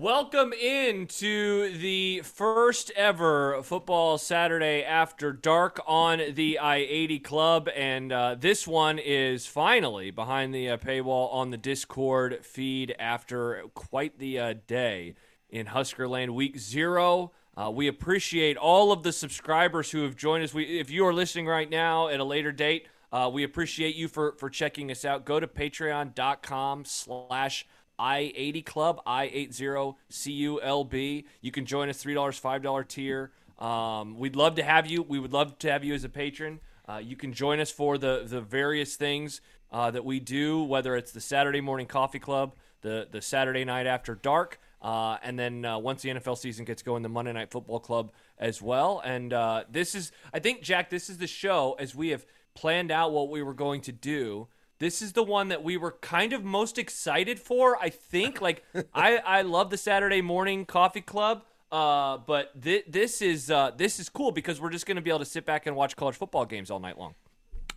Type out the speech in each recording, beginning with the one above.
Welcome in to the first ever football Saturday after dark on the I 80 Club. And uh, this one is finally behind the uh, paywall on the Discord feed after quite the uh, day in Huskerland week zero. Uh, we appreciate all of the subscribers who have joined us. We, if you are listening right now at a later date, uh, we appreciate you for, for checking us out. Go to patreon.com slash I80 Club, I80CULB. You can join us, $3, $5 tier. Um, we'd love to have you. We would love to have you as a patron. Uh, you can join us for the, the various things uh, that we do, whether it's the Saturday Morning Coffee Club, the, the Saturday Night After Dark, uh, and then uh, once the NFL season gets going, the Monday Night Football Club as well. And uh, this is, I think, Jack, this is the show as we have planned out what we were going to do this is the one that we were kind of most excited for. I think, like, I I love the Saturday morning coffee club. Uh, but th- this is uh, this is cool because we're just going to be able to sit back and watch college football games all night long.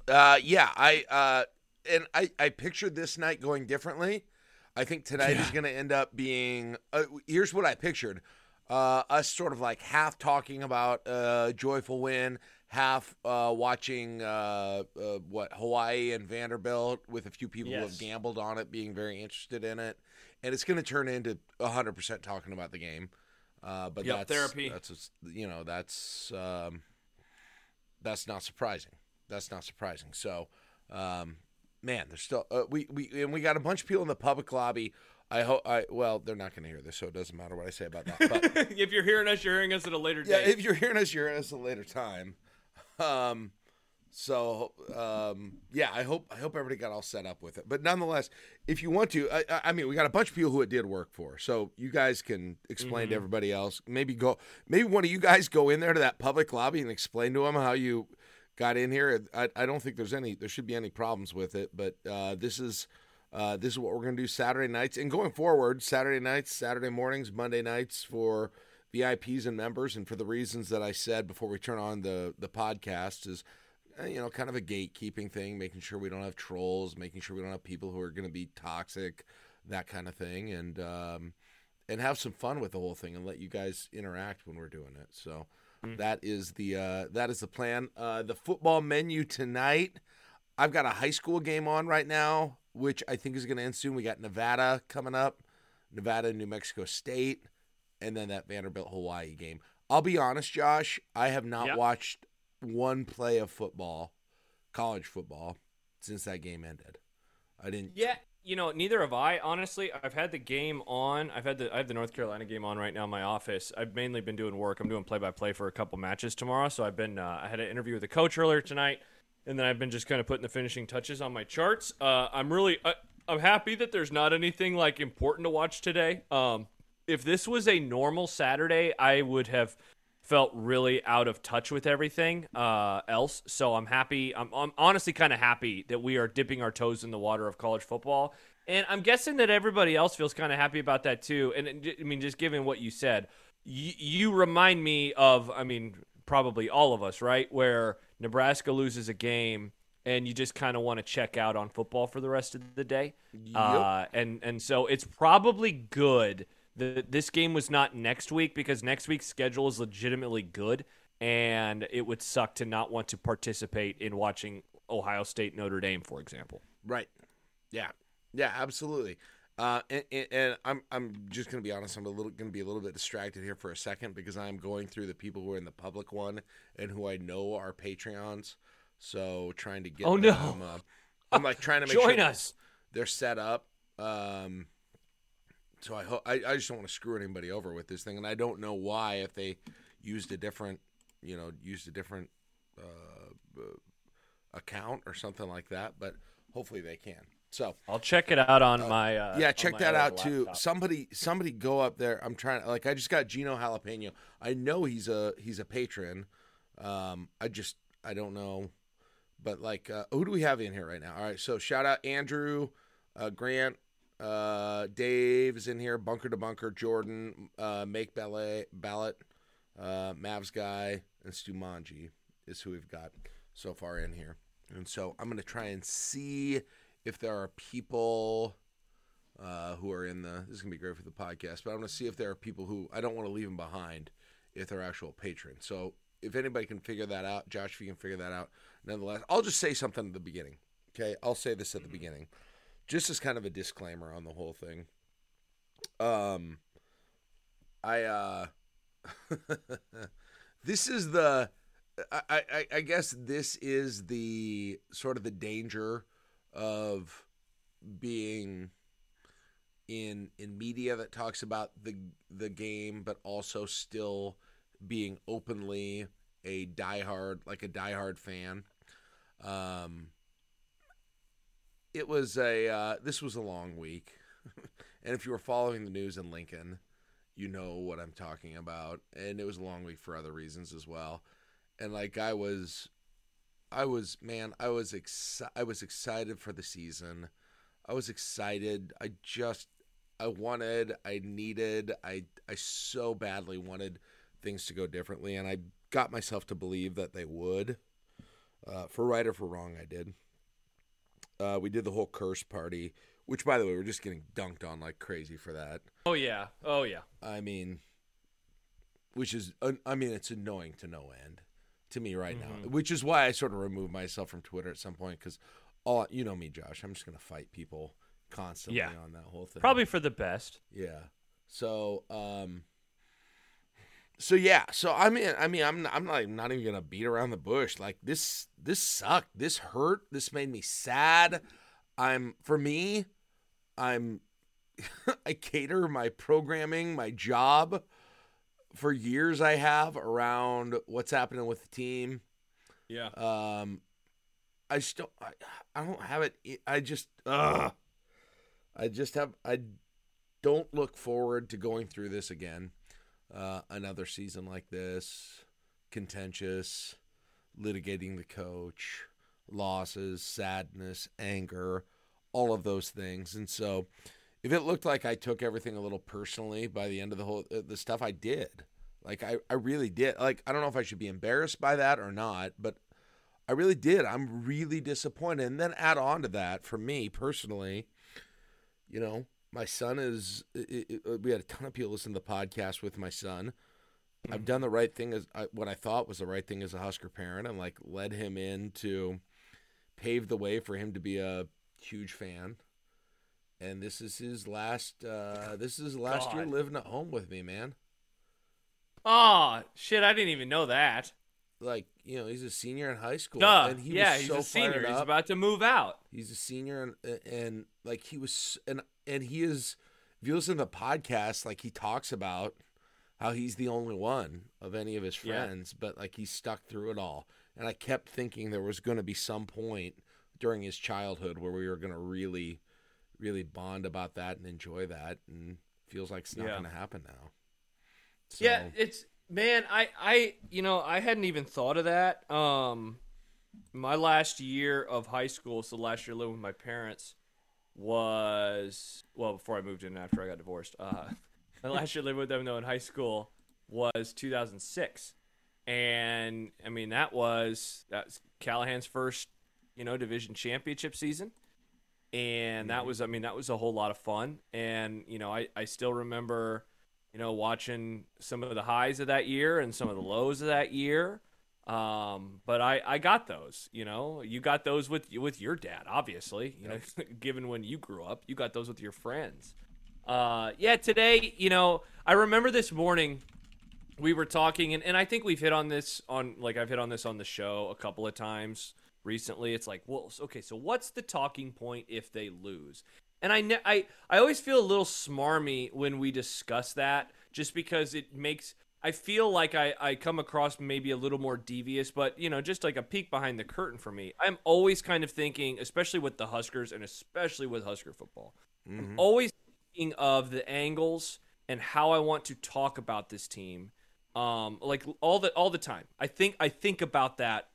Uh, yeah, I uh, and I I pictured this night going differently. I think tonight yeah. is going to end up being. Uh, here's what I pictured: uh, us sort of like half talking about a joyful win, half uh, watching uh, uh, what Hawaii and Vanderbilt with a few people yes. who have gambled on it, being very interested in it, and it's going to turn into hundred percent talking about the game. Uh, but yep, that's therapy. That's you know that's um, that's not surprising. That's not surprising. So, um, man, there's still uh, we we and we got a bunch of people in the public lobby. I hope I well, they're not going to hear this, so it doesn't matter what I say about that. But if you're hearing us, you're hearing us at a later yeah, if you're hearing us, you're hearing us at a later time. Um, so um, yeah, I hope I hope everybody got all set up with it. But nonetheless, if you want to, I, I mean, we got a bunch of people who it did work for, so you guys can explain mm-hmm. to everybody else. Maybe go, maybe one of you guys go in there to that public lobby and explain to them how you got in here. I, I don't think there's any, there should be any problems with it. But uh, this is. Uh, this is what we're going to do Saturday nights and going forward. Saturday nights, Saturday mornings, Monday nights for VIPs and members, and for the reasons that I said before we turn on the the podcast, is uh, you know kind of a gatekeeping thing, making sure we don't have trolls, making sure we don't have people who are going to be toxic, that kind of thing, and um, and have some fun with the whole thing, and let you guys interact when we're doing it. So mm. that is the uh, that is the plan. Uh, the football menu tonight. I've got a high school game on right now, which I think is going to end soon. We got Nevada coming up, Nevada, New Mexico State and then that Vanderbilt Hawaii game. I'll be honest, Josh, I have not yep. watched one play of football, college football, since that game ended. I didn't. Yeah, you know, neither have I. Honestly, I've had the game on. I've had the I have the North Carolina game on right now in my office. I've mainly been doing work. I'm doing play by play for a couple matches tomorrow. So I've been. Uh, I had an interview with a coach earlier tonight, and then I've been just kind of putting the finishing touches on my charts. Uh, I'm really. I, I'm happy that there's not anything like important to watch today. Um, if this was a normal Saturday, I would have felt really out of touch with everything uh, else. So I'm happy. I'm, I'm honestly kind of happy that we are dipping our toes in the water of college football. And I'm guessing that everybody else feels kind of happy about that too. And I mean, just given what you said, y- you remind me of, I mean, probably all of us, right? Where Nebraska loses a game and you just kind of want to check out on football for the rest of the day. Yep. Uh, and and so it's probably good the, this game was not next week because next week's schedule is legitimately good, and it would suck to not want to participate in watching Ohio State Notre Dame, for example. Right. Yeah. Yeah. Absolutely. Uh, and, and, I'm I'm just gonna be honest. I'm a little gonna be a little bit distracted here for a second because I'm going through the people who are in the public one and who I know are Patreons. So trying to get oh them, no, uh, I'm like trying to make join sure us. They're set up. Um, so I hope I, I just don't want to screw anybody over with this thing, and I don't know why if they used a different, you know, used a different uh, uh, account or something like that, but hopefully they can. So I'll check it out on uh, my uh, yeah, check that out too. Somebody somebody go up there. I'm trying like I just got Gino Jalapeno. I know he's a he's a patron. Um, I just I don't know, but like uh, who do we have in here right now? All right, so shout out Andrew, uh, Grant, uh, Dave's in here. Bunker to Bunker. Jordan. Uh, Make Ballet. Ballot. Uh, Mavs guy and Stu Manji is who we've got so far in here. And so I'm going to try and see if there are people uh, who are in the. This is gonna be great for the podcast, but I'm gonna see if there are people who I don't want to leave them behind if they're actual patrons. So if anybody can figure that out, Josh, if you can figure that out, nonetheless, I'll just say something at the beginning. Okay, I'll say this at the beginning, just as kind of a disclaimer on the whole thing. Um, I uh, this is the. I, I, I guess this is the sort of the danger of being in in media that talks about the the game, but also still being openly a diehard like a diehard fan. Um, it was a uh, this was a long week, and if you were following the news in Lincoln, you know what I'm talking about. And it was a long week for other reasons as well. And like I was, I was man, I was exci- I was excited for the season. I was excited. I just I wanted, I needed, I I so badly wanted things to go differently, and I got myself to believe that they would. Uh, for right or for wrong, I did. Uh, we did the whole curse party, which, by the way, we're just getting dunked on like crazy for that. Oh yeah. Oh yeah. I mean, which is, I mean, it's annoying to no end to me right mm-hmm. now. Which is why I sort of removed myself from Twitter at some point because, all you know me, Josh, I'm just gonna fight people constantly yeah. on that whole thing. Probably for the best. Yeah. So, um, so yeah, so I mean, I mean, I'm I'm not not even gonna beat around the bush. Like this, this sucked. This hurt. This made me sad. I'm for me, I'm I cater my programming, my job for years. I have around what's happening with the team. Yeah. Um, I still I, I don't have it. I just uh I just have I don't look forward to going through this again uh, another season like this, contentious, litigating the coach, losses, sadness, anger, all of those things. And so, if it looked like I took everything a little personally by the end of the whole uh, the stuff I did, like I, I really did. Like I don't know if I should be embarrassed by that or not, but I really did. I'm really disappointed. And then add on to that for me personally, you know, my son is. It, it, uh, we had a ton of people listen to the podcast with my son. Mm-hmm. I've done the right thing as I, what I thought was the right thing as a Husker parent, and like led him in to pave the way for him to be a huge fan. And this is his last. Uh, this is his last God. year living at home with me, man. Oh shit! I didn't even know that. Like you know, he's a senior in high school. Duh. And he yeah, he's so a senior. He's about to move out. He's a senior, and and like he was, and and he is. If you listen to the podcast, like he talks about how he's the only one of any of his friends, yeah. but like he stuck through it all. And I kept thinking there was going to be some point during his childhood where we were going to really, really bond about that and enjoy that. And feels like it's not yeah. going to happen now. So. Yeah, it's man. I I you know I hadn't even thought of that. Um, my last year of high school, so last year living with my parents was well before I moved in after I got divorced. Uh, my last year living with them though in high school was 2006, and I mean that was that's Callahan's first you know division championship season, and that mm-hmm. was I mean that was a whole lot of fun, and you know I I still remember you know watching some of the highs of that year and some of the lows of that year um, but I, I got those, you know, you got those with with your dad, obviously, you know, given when you grew up, you got those with your friends. Uh, yeah, today, you know, I remember this morning we were talking and, and I think we've hit on this on like I've hit on this on the show a couple of times recently. It's like, well, okay, so what's the talking point if they lose? And I, ne- I, I always feel a little smarmy when we discuss that just because it makes I feel like I, I come across maybe a little more devious, but you know, just like a peek behind the curtain for me. I'm always kind of thinking, especially with the Huskers and especially with Husker football, mm-hmm. I'm always thinking of the angles and how I want to talk about this team. Um, like all the all the time. I think I think about that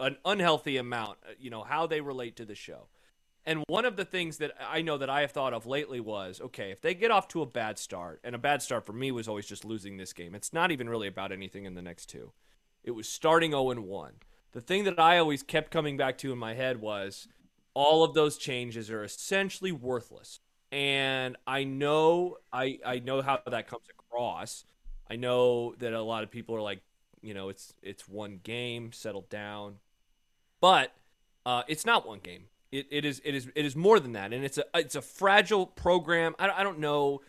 an unhealthy amount. Uh, you know how they relate to the show. And one of the things that I know that I have thought of lately was okay, if they get off to a bad start, and a bad start for me was always just losing this game, it's not even really about anything in the next two. It was starting 0 1. The thing that I always kept coming back to in my head was all of those changes are essentially worthless. and I know I I know how that comes across. I know that a lot of people are like, you know, it's it's one game, settle down, but uh, it's not one game. It, it is it is it is more than that, and it's a it's a fragile program. I, I don't know,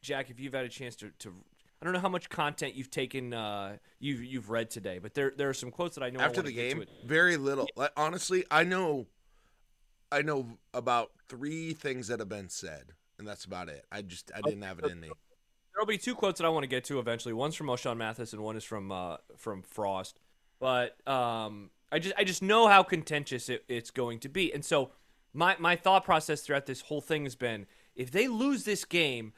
Jack, if you've had a chance to, to I don't know how much content you've taken uh, you've you've read today, but there there are some quotes that I know After I the game, very little. Like, honestly, I know, I know about three things that have been said, and that's about it. I just I didn't have it in me. There'll be two quotes that I want to get to eventually. One's from Ochaun Mathis, and one is from uh, from Frost. But um, I just I just know how contentious it, it's going to be, and so my my thought process throughout this whole thing has been: if they lose this game,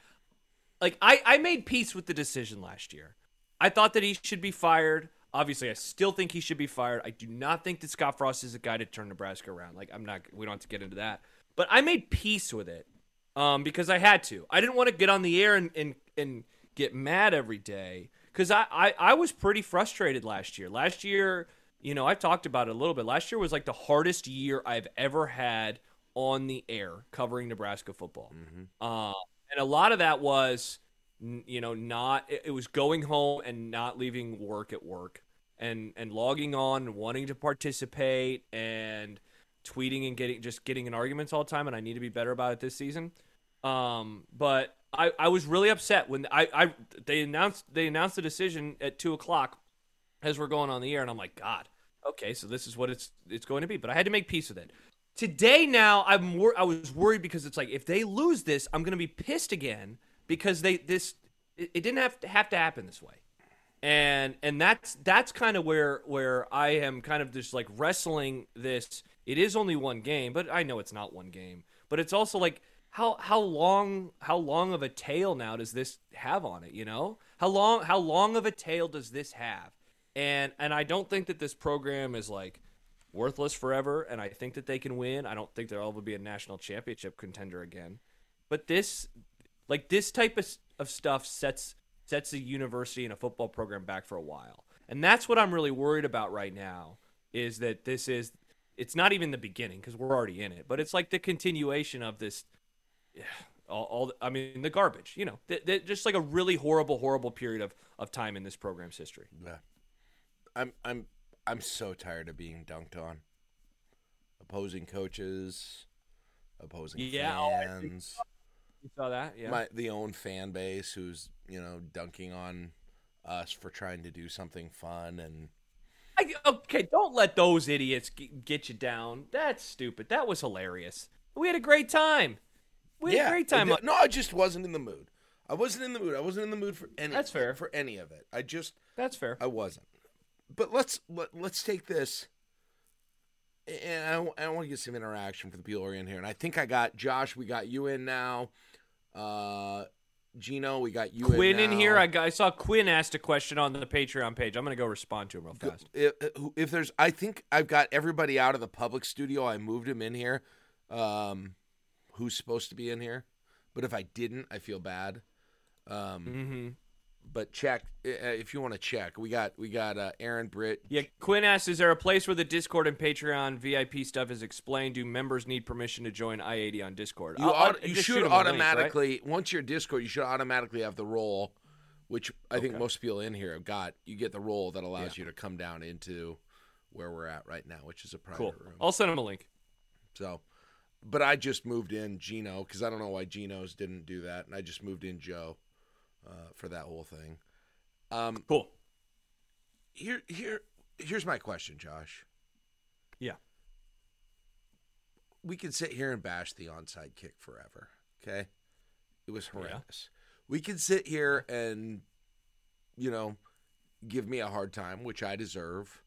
like I I made peace with the decision last year. I thought that he should be fired. Obviously, I still think he should be fired. I do not think that Scott Frost is a guy to turn Nebraska around. Like I'm not. We don't have to get into that. But I made peace with it um, because I had to. I didn't want to get on the air and and, and get mad every day because I, I I was pretty frustrated last year. Last year, you know, I've talked about it a little bit. Last year was like the hardest year I've ever had on the air covering Nebraska football. Uh, and a lot of that was, you know, not it, it was going home and not leaving work at work and and logging on and wanting to participate and tweeting and getting just getting in arguments all the time and I need to be better about it this season. Um, but I, I was really upset when I, I they announced they announced the decision at two o'clock as we're going on the air and I'm like, God, okay, so this is what it's it's going to be. But I had to make peace with it. Today now I'm wor- I was worried because it's like if they lose this, I'm gonna be pissed again because they this it, it didn't have to have to happen this way and and that's that's kind of where where I am kind of just like wrestling this. It is only one game, but I know it's not one game. But it's also like how how long how long of a tail now does this have on it? You know how long how long of a tail does this have? And and I don't think that this program is like worthless forever. And I think that they can win. I don't think they'll ever be a national championship contender again. But this like this type of, of stuff sets sets a university and a football program back for a while and that's what i'm really worried about right now is that this is it's not even the beginning because we're already in it but it's like the continuation of this all, all i mean the garbage you know th- th- just like a really horrible horrible period of, of time in this program's history Yeah. I'm I'm I'm so tired of being dunked on. Opposing coaches, opposing Yeah, oh, fans, you saw that yeah my the own fan base who's you know dunking on us for trying to do something fun and I, okay don't let those idiots get you down that's stupid that was hilarious we had a great time we had a great time No, I just wasn't in the mood. I wasn't in the mood. I wasn't in the mood for any. That's fair. for any of it. I just that's fair I wasn't. But let's let, let's take this, and I, I want to get some interaction for the people who are in here. And I think I got Josh. We got you in now. Uh, Gino, we got you Quinn in, in here. I, got, I saw Quinn asked a question on the Patreon page. I'm gonna go respond to him real fast. If, if there's, I think I've got everybody out of the public studio. I moved him in here. Um, who's supposed to be in here? But if I didn't, I feel bad. Um, hmm but check uh, if you want to check. We got we got uh, Aaron Britt. Yeah, Quinn asks, "Is there a place where the Discord and Patreon VIP stuff is explained? Do members need permission to join I80 on Discord? You, I'll- I'll- you should 'em a link, right? automatically once you're Discord, you should automatically have the role, which I think most people in here have got. You get the role that allows Yeah. you to come down into where we're at right now, which is a private Cool. room. I'll send him a link. So, but I just moved in Gino because I don't know why Gino's didn't do that, and I just moved in Joe uh, for that whole thing. Um, Cool. here, here, here's my question, Josh. Yeah. We can sit here and bash the onside kick forever. Okay, it was Yeah. horrendous. We can sit here and, you know, give me a hard time, which I deserve,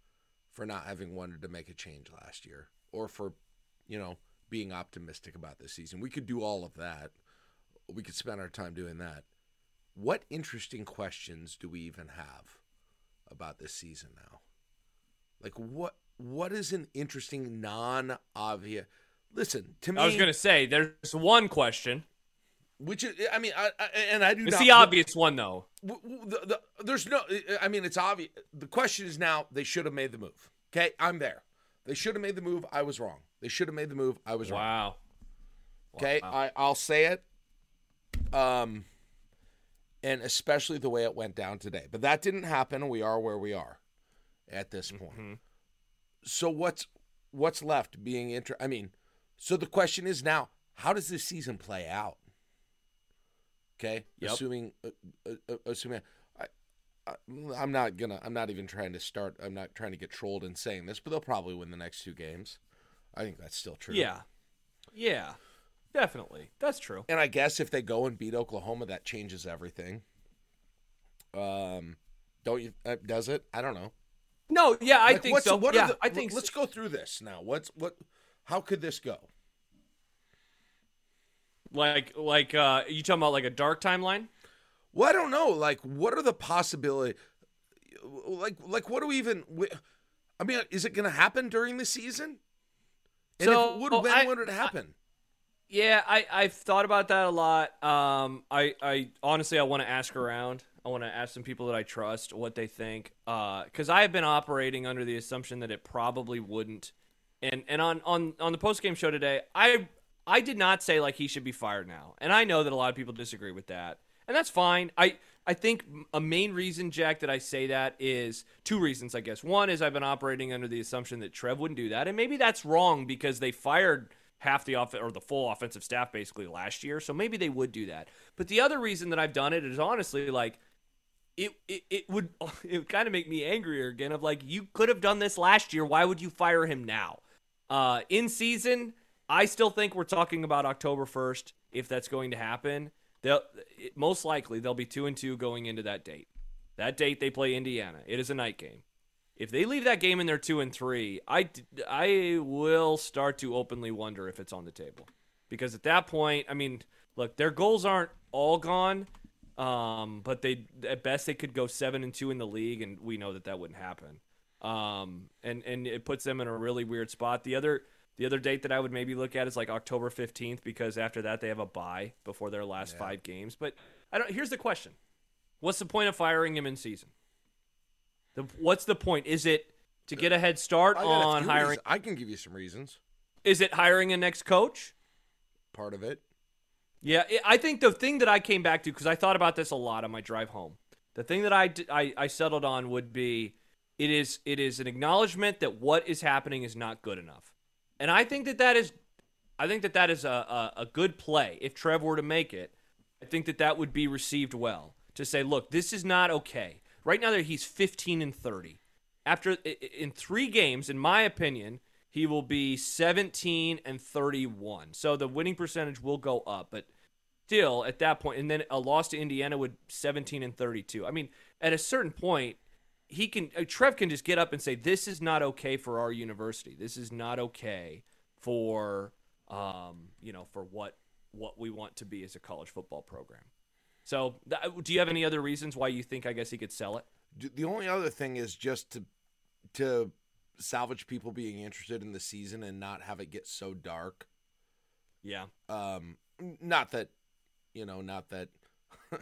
for not having wanted to make a change last year, or for, you know, being optimistic about this season. We could do all of that. We could spend our time doing that. What interesting questions do we even have about this season now? Like what what is an interesting non-obvious Listen, to me I was gonna say there's one question. which is, I mean, I, I, and I do It's not the obvious one though. the, the, there's no i mean it's obvious the question is now they should have made the move okay i'm there they should have made the move i was wrong they should have made the move i was wrong Wow. okay Wow. I, i'll say it Um, and especially the way it went down today. But that didn't happen. We are where we are at this point. Mhm. So what's what's left being inter? I mean, so the question is now, how does this season play out? Okay, Yep. assuming uh, uh, uh, assuming I, I I'm not gonna I'm not even trying to start I'm not trying to get trolled in saying this, but they'll probably win the next two games. I think that's still true. Yeah. Yeah. Definitely. That's true. And I guess if they go and beat Oklahoma, that changes everything. Um, don't you? Uh, does it? I don't know. No, yeah, I Like, think what's- so. What yeah, are the, I think Let's so. go through this now. What's what? How could this go? like like uh you talking about like a dark timeline? Well, I don't know. Like, what are the possibility? Like, like what do we even? I mean, is it going to happen during the season? And if So, it would, oh, when I- would it happen? Yeah, I I've thought about that a lot. Um, I I honestly I want to ask around. I want to ask some people that I trust what they think. Uh, because I have been operating under the assumption that it probably wouldn't. And and on on on the post game show today, I I did not say like he should be fired now. And I know that a lot of people disagree with that, and that's fine. I I think a main reason, Jack, that I say that is two reasons, I guess. One is I've been operating under the assumption that Trev wouldn't do that, and maybe that's wrong because they fired half the off or the full offensive staff basically last year, so maybe they would do that. But the other reason that I've done it is honestly like it, it, it would it would kind of make me angrier again of like you could have done this last year. Why would you fire him now? Uh in season i still think we're talking about october 1st if that's going to happen. They'll it, most likely they'll be two and two going into that date. That date they play indiana. It is a night game if they leave that game in they're two and three I I will start to openly wonder if it's on the table because at that point i mean look their goals aren't all gone um, but they at best they could go seven and two in the league, and we know that that wouldn't happen. Um, and and it puts them in a really weird spot. The other the other date that I would maybe look at is like October fifteenth, because after that they have a bye before their last five games. But I don't. Here's the question: What's the point of firing him in season? The, what's the point? Is it to get a head start I got a on few hiring? reasons. I can give you some reasons. Is it hiring a next coach? Part of it. Yeah, I- I think the thing that I came back to because I thought about this a lot on my drive home. The thing that I, d- I I settled on would be it is it is an acknowledgement that what is happening is not good enough, and I think that that is I think that that is a, a, a good play if Trev were to make it. I think that that would be received well to say, look, this is not okay. Right now, that he's 15 and 30. After in three games, in my opinion, he will be 17 and 31. So the winning percentage will go up, but still at that point, and then a loss to Indiana would 17 and 32. I mean, at a certain point, he can uh, Trev can just get up and say, "This is not okay for our university. This is not okay for um, you know, for what what we want to be as a college football program." So, th- do you have any other reasons why you think I guess he could sell it? The only other thing is just to to salvage people being interested in the season and not have it get so dark. Yeah. Um, not that, you know, not that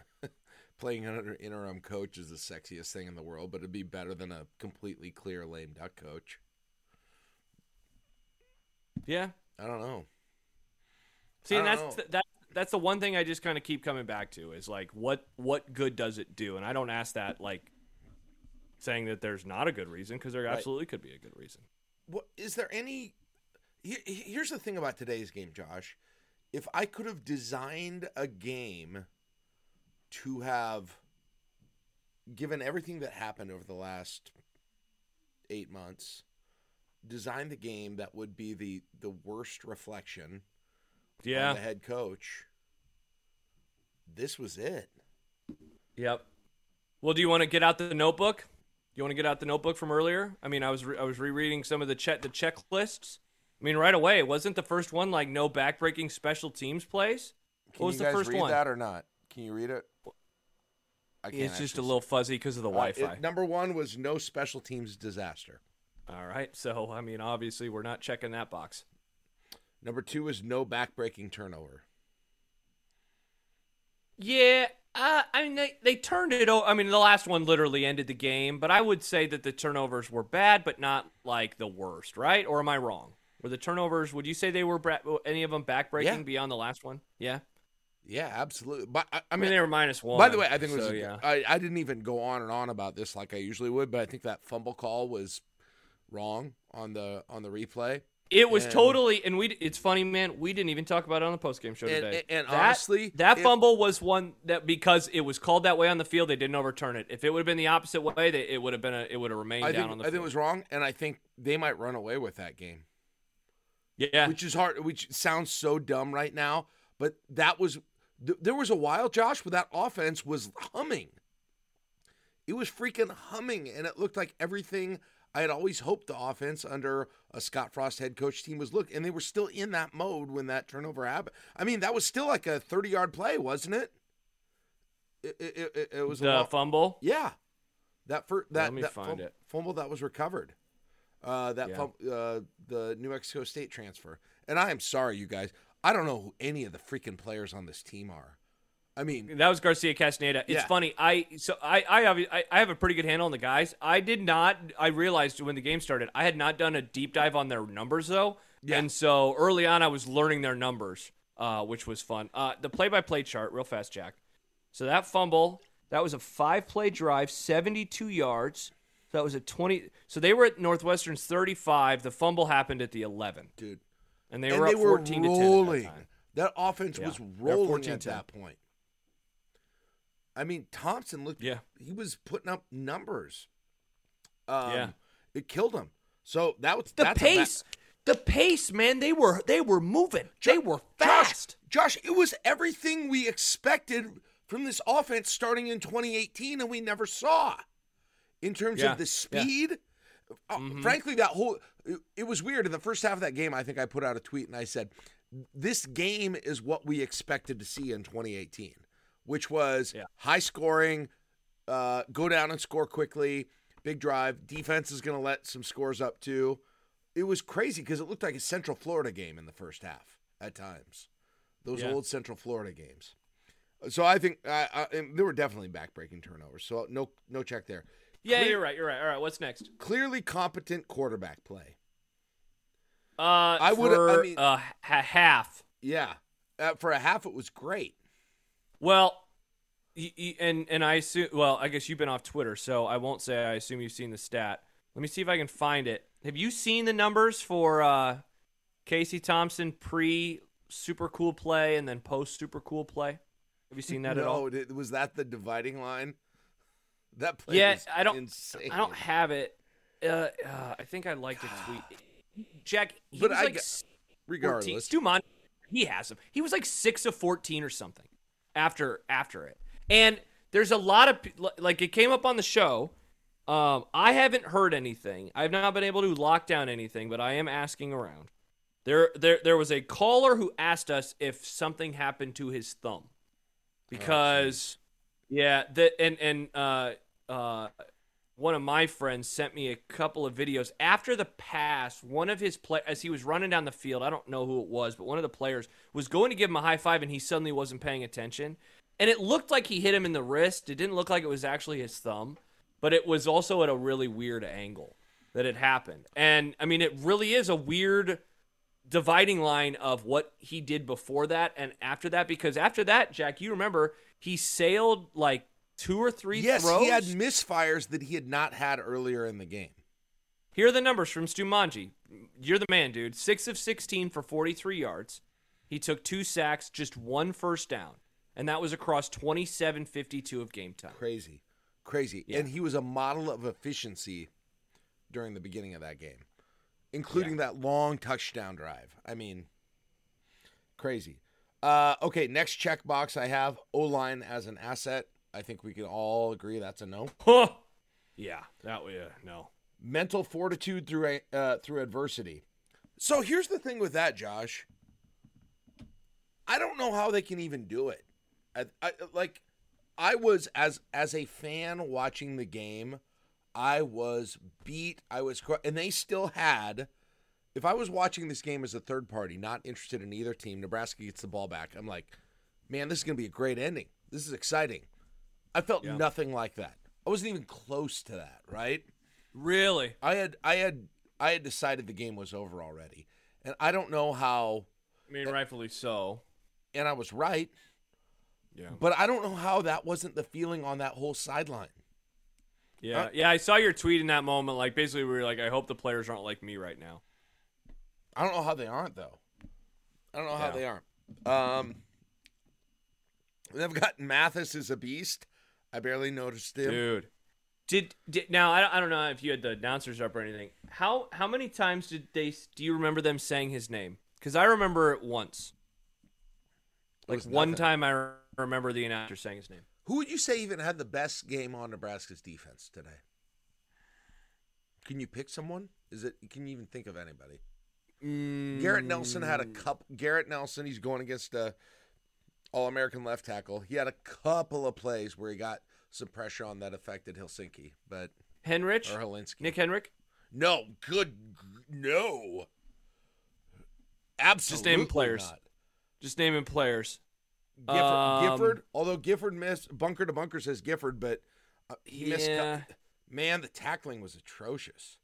playing under interim coach is the sexiest thing in the world, but it'd be better than a completely clear lame duck coach. Yeah. I don't know. See, and that's know. the, that that's the one thing I just kind of keep coming back to is like what what good does it do? And I don't ask that like saying that there's not a good reason because there Right. absolutely could be a good reason. What is there any? he- he- Here's the thing about today's game, Josh. If I could have designed a game to have given everything that happened over the last eight months, designed the game that would be the the worst reflection Yeah. on the head coach. This was it. Yep. Well, do you want to get out the notebook? Do you want to get out the notebook from earlier? I mean, I was re- I was rereading some of the check the checklists. I mean, right away, wasn't the first one like no backbreaking special teams plays? Can What was you the first read one? that or not? Can you read it? I can't It's just a little fuzzy because of the Uh, Wi-Fi. it- number one was no special teams disaster. All right. So, I mean, obviously, we're not checking that box. Number two was no backbreaking turnover. Yeah, uh, I mean they, they turned it. over. I mean the last one literally ended the game, but I would say that the turnovers were bad, but not like the worst, right? Or am I wrong? Were the turnovers? Would you say they were bra- any of them backbreaking Yeah. beyond the last one? Yeah. Yeah, absolutely. But I, I I mean, mean, they were minus one. by the way, I think it was. so, yeah. I, I didn't even go on and on about this like I usually would, but I think that fumble call was wrong on the on the replay. It was and- totally, and we. It's funny, man. We didn't even talk about it on the postgame show And- today. and that, honestly, that fumble was one that because it was called that way on the field, they didn't overturn it. If it would have been the opposite way, they, it would have been a, it would have remained I down think on the field. I think it was wrong, and I think they might run away with that game. yeah, which is hard which sounds so dumb right now but that was th- there was a while josh where that offense was humming it was freaking humming and it looked like everything i had always hoped the offense under a scott frost head coach team was look and they were still in that mode when that turnover happened i mean that was still like a 30 yard play wasn't it it, it, it, it was a the long- fumble. yeah, that for that Let me that find fum- it. fumble that was recovered. Uh, that Yeah. uh, the New Mexico State transfer. And I am sorry, you guys. I don't know who any of the freaking players on this team are. I mean, That was Garcia Castaneda. It's Yeah. funny. I so I I have I have a pretty good handle on the guys. I did not. I realized when the game started, I had not done a deep dive on their numbers though, Yeah. and so early on I was learning their numbers, uh, which was fun. Uh, the play-by-play chart, real fast, Jack. So that fumble, that was a five-play drive, seventy-two yards. So that was a twenty. So they were at Northwestern's thirty-five. The fumble happened at the eleven, dude, and they and were they up were fourteen to ten. rolling. At that. That offense Yeah, was rolling 14-10. at that point. I mean, Thompson looked. Yeah. he was putting up numbers. Um, Yeah. it killed him. So that was The that's a ba- pace, the pace, man. They were they were moving. Jo- they were fast. Josh, it was everything we expected from this offense starting in 2018 and we never saw in terms Yeah, of the yeah. speed. Uh, Mhm. frankly, that whole it, it was weird. In the first half of that game, I think I put out a tweet and I said, "This game is what we expected to see in 2018, which was Yeah. high scoring, uh, go down and score quickly, big drive. Defense is going to let some scores up too. It was crazy because it looked like a Central Florida game in the first half at times. Those Yeah. old Central Florida games. So I think uh, and there were definitely backbreaking turnovers. So no no check there. Yeah, Clear- you're right. You're right. All right. What's next? Clearly competent quarterback play. Uh, I would've- I mean- uh, ha- half. Yeah, uh, for a half it was great. Well, and and I assume. Well, I guess you've been off Twitter, so I won't say I assume you've seen the stat. Let me see if I can find it. Have you seen the numbers for uh, Casey Thompson pre super cool play and then post super cool play? Have you seen that no, at all? did- was that the dividing line? That play Yeah, I don't- insane. I don't have it. Uh, uh, I think I'd like to tweet. Jack, he But was I like g- s- 14. regardless. Stu Mon, he has him. He was like six of fourteen or something after after it. And there's a lot of like it came up on the show. Um, I haven't heard anything. I've not been able to lock down anything, but I am asking around. There, there, there was a caller who asked us if something happened to his thumb, because yeah, the and and uh uh one of my friends sent me a couple of videos after the pass. One of his play as he was running down the field, I don't know who it was, but one of the players was going to give him a high five, and he suddenly wasn't paying attention, and it looked like he hit him in the wrist. It didn't look like it was actually his thumb, but it was also at a really weird angle that it happened. And I mean, it really is a weird dividing line of what he did before that and after that because after that, Jack, you remember he sailed like two or three Yes, throws. he had misfires that he had not had earlier in the game. Here are the numbers from Stu Manji. You're the man, dude. Six of 16 for 43 yards. He took two sacks, just one first down. And that was across 27.52 of game time. Crazy, crazy, Yeah. and he was a model of efficiency during the beginning of that game, including that long touchdown drive. I mean, crazy. Uh, okay, next checkbox I have O line as an asset. I think we can all agree that's a no. Huh. Yeah, that no. Mental fortitude through a- uh, through adversity. So here's the thing with that, Josh. I don't know how they can even do it. I, I like I was as as a fan watching the game, I was beat. I was and they still had if I was watching this game as a third party, not interested in either team, Nebraska gets the ball back. I'm like, man, this is going to be a great ending. This is exciting. I felt Yeah. nothing like that. I wasn't even close to that, right? Really? I had I had I had decided the game was over already. And I don't know how I mean, rightfully so. and I was right. Yeah. But I don't know how that wasn't the feeling on that whole sideline. Yeah, Uh, yeah. I saw your tweet in that moment. Like basically, we were like, I hope the players aren't like me right now. I don't know how they aren't though. I don't know how Yeah. they aren't. Um, they've got Mathis is a beast. I barely noticed him. Dude, did, did now I, don't- I don't know if you had the announcers up or anything. How how many times did they? Do you remember them saying his name? Because I remember it once. Like was one time, I re- remember the announcer saying his name. Who would you say even had the best game on Nebraska's defense today? Can you pick someone? Is it? Can you even think of anybody? Garrett Nelson had a Mm. couple. Garrett Nelson, he's going against a All-American left tackle. He had a couple of plays where he got some pressure on that affected Helsinki, but Henrich, or Hilinski. Nick Henrich. No, good, no. Absolutely just name players. not. Just naming players. Gifford, Um, Gifford, although Gifford missed, bunker to bunker says Gifford, but uh, he missed. Yeah. Man, the tackling was atrocious.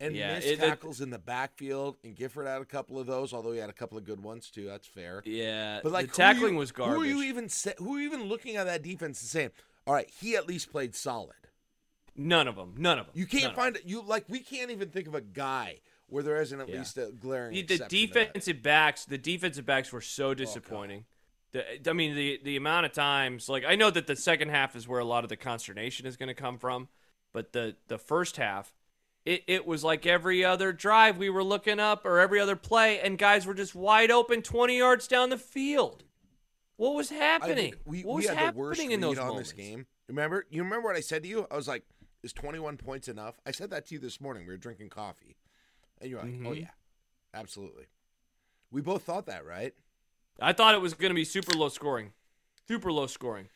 And Yeah, missed it- it- tackles in the backfield, and Gifford had a couple of those, although he had a couple of good ones too. That's fair. Yeah, But like the tackling you- was garbage. Who are you even who are you even looking at that defense and saying, "All right, he at least played solid." None of them. None of them. You can't find it. You like we can't even think of a guy where there isn't at Yeah. least a glaring. the, the exception to that. defensive backs. The defensive backs were so oh, disappointing. The, I mean, the the amount of times, like I know that the second half is where a lot of the consternation is going to come from, but the the first half, it it was like every other drive we were looking up or every other play, and guys were just wide open, twenty yards down the field. What was I happening? think we, what we was had the worst happening in those on moments? this game. Remember? You remember what I said to you? I was like, "Is 21 points enough?" I said that to you this morning. We were drinking coffee, and you're like, "Oh Mhm. yeah, absolutely." We both thought that, right? I thought it was going to be super low scoring, super low scoring.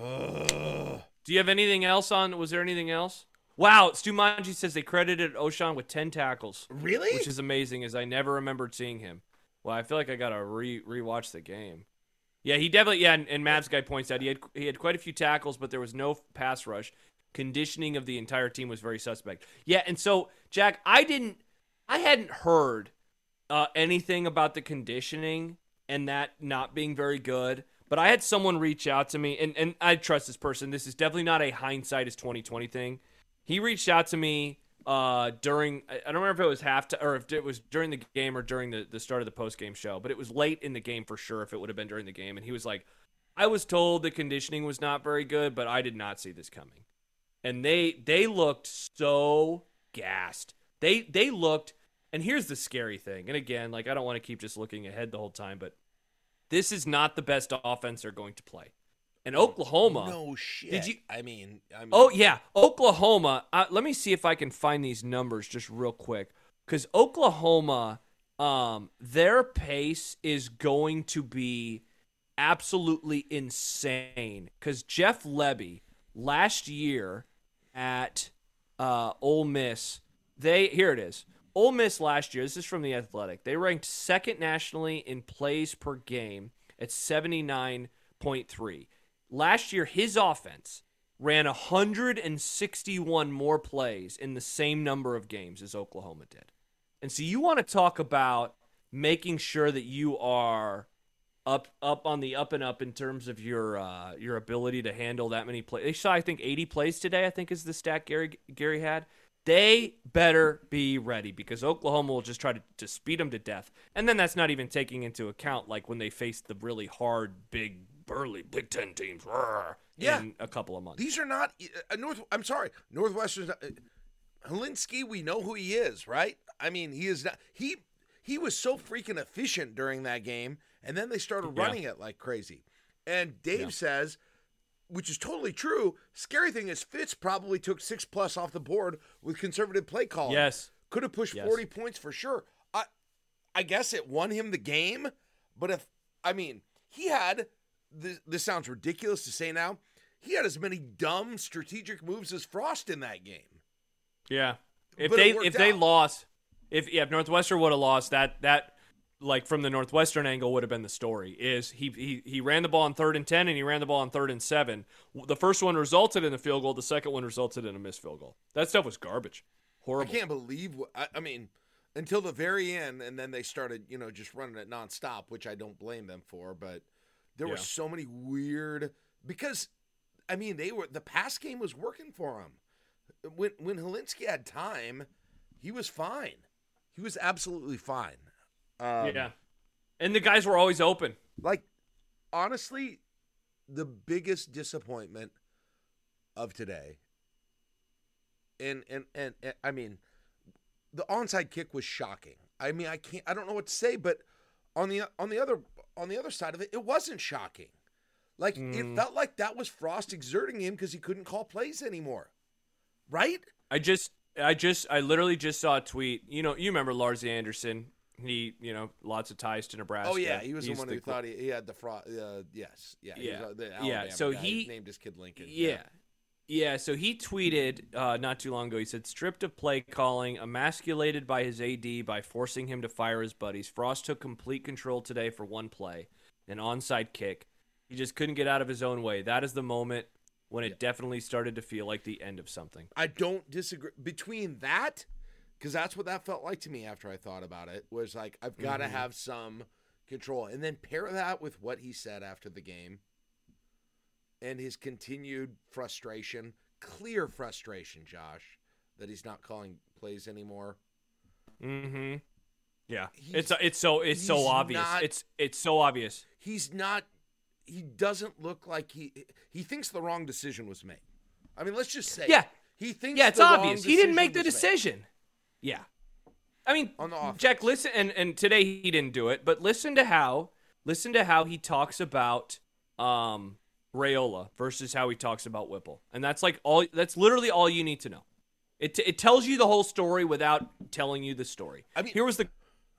Ugh. Do you have anything else on? Was there anything else? Wow, Stu Manji says they credited Ochaun with ten tackles, Really? which is amazing, as I never remembered seeing him. Well, I feel like I gotta re rewatch the game. Yeah, he definitely. Yeah, and, and Mavs guy points out he had he had quite a few tackles, but there was no pass rush. Conditioning of the entire team was very suspect. Yeah, and so Jack, I didn't, I hadn't heard uh, anything about the conditioning and that not being very good. But I had someone reach out to me, and, and I trust this person. This is definitely not a hindsight is twenty twenty thing. He reached out to me uh, during I don't remember if it was half or if it was during the game or during the, the start of the post game show, but it was late in the game for sure. If it would have been during the game, and he was like, "I was told the conditioning was not very good, but I did not see this coming." And they they looked so gassed. They they looked, and here's the scary thing. And again, like I don't want to keep just looking ahead the whole time, but this is not the best offense they're going to play. And Oklahoma, No shit. Did you- I mean, I mean. Oh yeah, Oklahoma. Uh, let me see if I can find these numbers just real quick, because Oklahoma, um, their pace is going to be absolutely insane. Because Jeff Lebby last year at uh, Ole Miss, they here it is. Ole Miss last year. This is from the Athletic. They ranked second nationally in plays per game at seventy nine point three. Last year, his offense ran 161 more plays in the same number of games as Oklahoma did. And so you want to talk about making sure that you are up up on the up and up in terms of your uh, your ability to handle that many plays. They saw I think 80 plays today. I think is the stat Gary Gary had. They better be ready because Oklahoma will just try to, to speed them to death. And then that's not even taking into account like when they face the really hard, big, burly Big Ten teams rrr, Yeah. in a couple of months. These are not uh, North. I'm sorry, Northwestern. Uh, Hilinski, we know who he is, right? I mean, he is not. He he was so freaking efficient during that game, and then they started Yeah. running it like crazy. And Dave Yeah. says, which is totally true. Scary thing is, Fitz probably took six plus off the board with conservative play calling. Yes. could have pushed Yes. forty points for sure. I I guess it won him the game, but if I mean he had this, this sounds ridiculous to say now. He had as many dumb strategic moves as Frost in that game. Yeah. If But they if they lost, if yeah, if Northwestern would have lost, that that like from the Northwestern angle would have been the story. Is he he he ran the ball on third and ten, and he ran the ball on third and seven. The first one resulted in a field goal. The second one resulted in a missed field goal. That stuff was garbage. Horrible. I can't believe what I, I mean until the very end, and then they started, you know, just running it nonstop, which I don't blame them for. But There were so many weird because, I mean, they were the pass game was working for him. When when Hilinski had time, he was fine. He was absolutely fine. Um, yeah. And the guys were always open. like honestly, the biggest disappointment of today. And and and, and I mean, the onside kick was shocking. I mean, I can't. I don't know what to say, but on the on the other on the other side of it, it wasn't shocking. Like it felt like that was Frost exerting him because he couldn't call plays anymore, right? I just, I just, I literally just saw a tweet. You know, you remember Lars Anderson? He, you know, lots of ties to Nebraska. Oh yeah, he was He's the one who thought he, he had the fraud. Uh, yes, yeah, Yeah. uh, the Yeah, so guy. he- named his kid Lincoln. Yeah. Yeah, so he tweeted uh, not too long ago. He said, stripped of play calling, emasculated by his AD by forcing him to fire his buddies. Frost took complete control today for one play, an onside kick. He just couldn't get out of his own way. That is the moment when it definitely started to feel like the end of something. I don't disagree between that because that's what that felt like to me after I thought about it was like I've got to Mhm. have some control and then pair that with what he said after the game and his continued frustration, clear frustration, Josh, that he's not calling plays anymore. Mm-hmm. Yeah, He's- it's it's so it's so obvious. not- It's it's so obvious. He's not he doesn't look like he he thinks the wrong decision was made. I mean, let's just say Yeah. He thinks Yeah, it's obvious. He didn't make the was made. decision. Yeah. I mean, On the. Jack, listen, and, and today he didn't do it, but listen to how listen to how he talks about um, Raiola versus how he talks about Whipple, and that's like all. That's literally all you need to know. It it tells you the whole story without telling you the story. I mean- here was the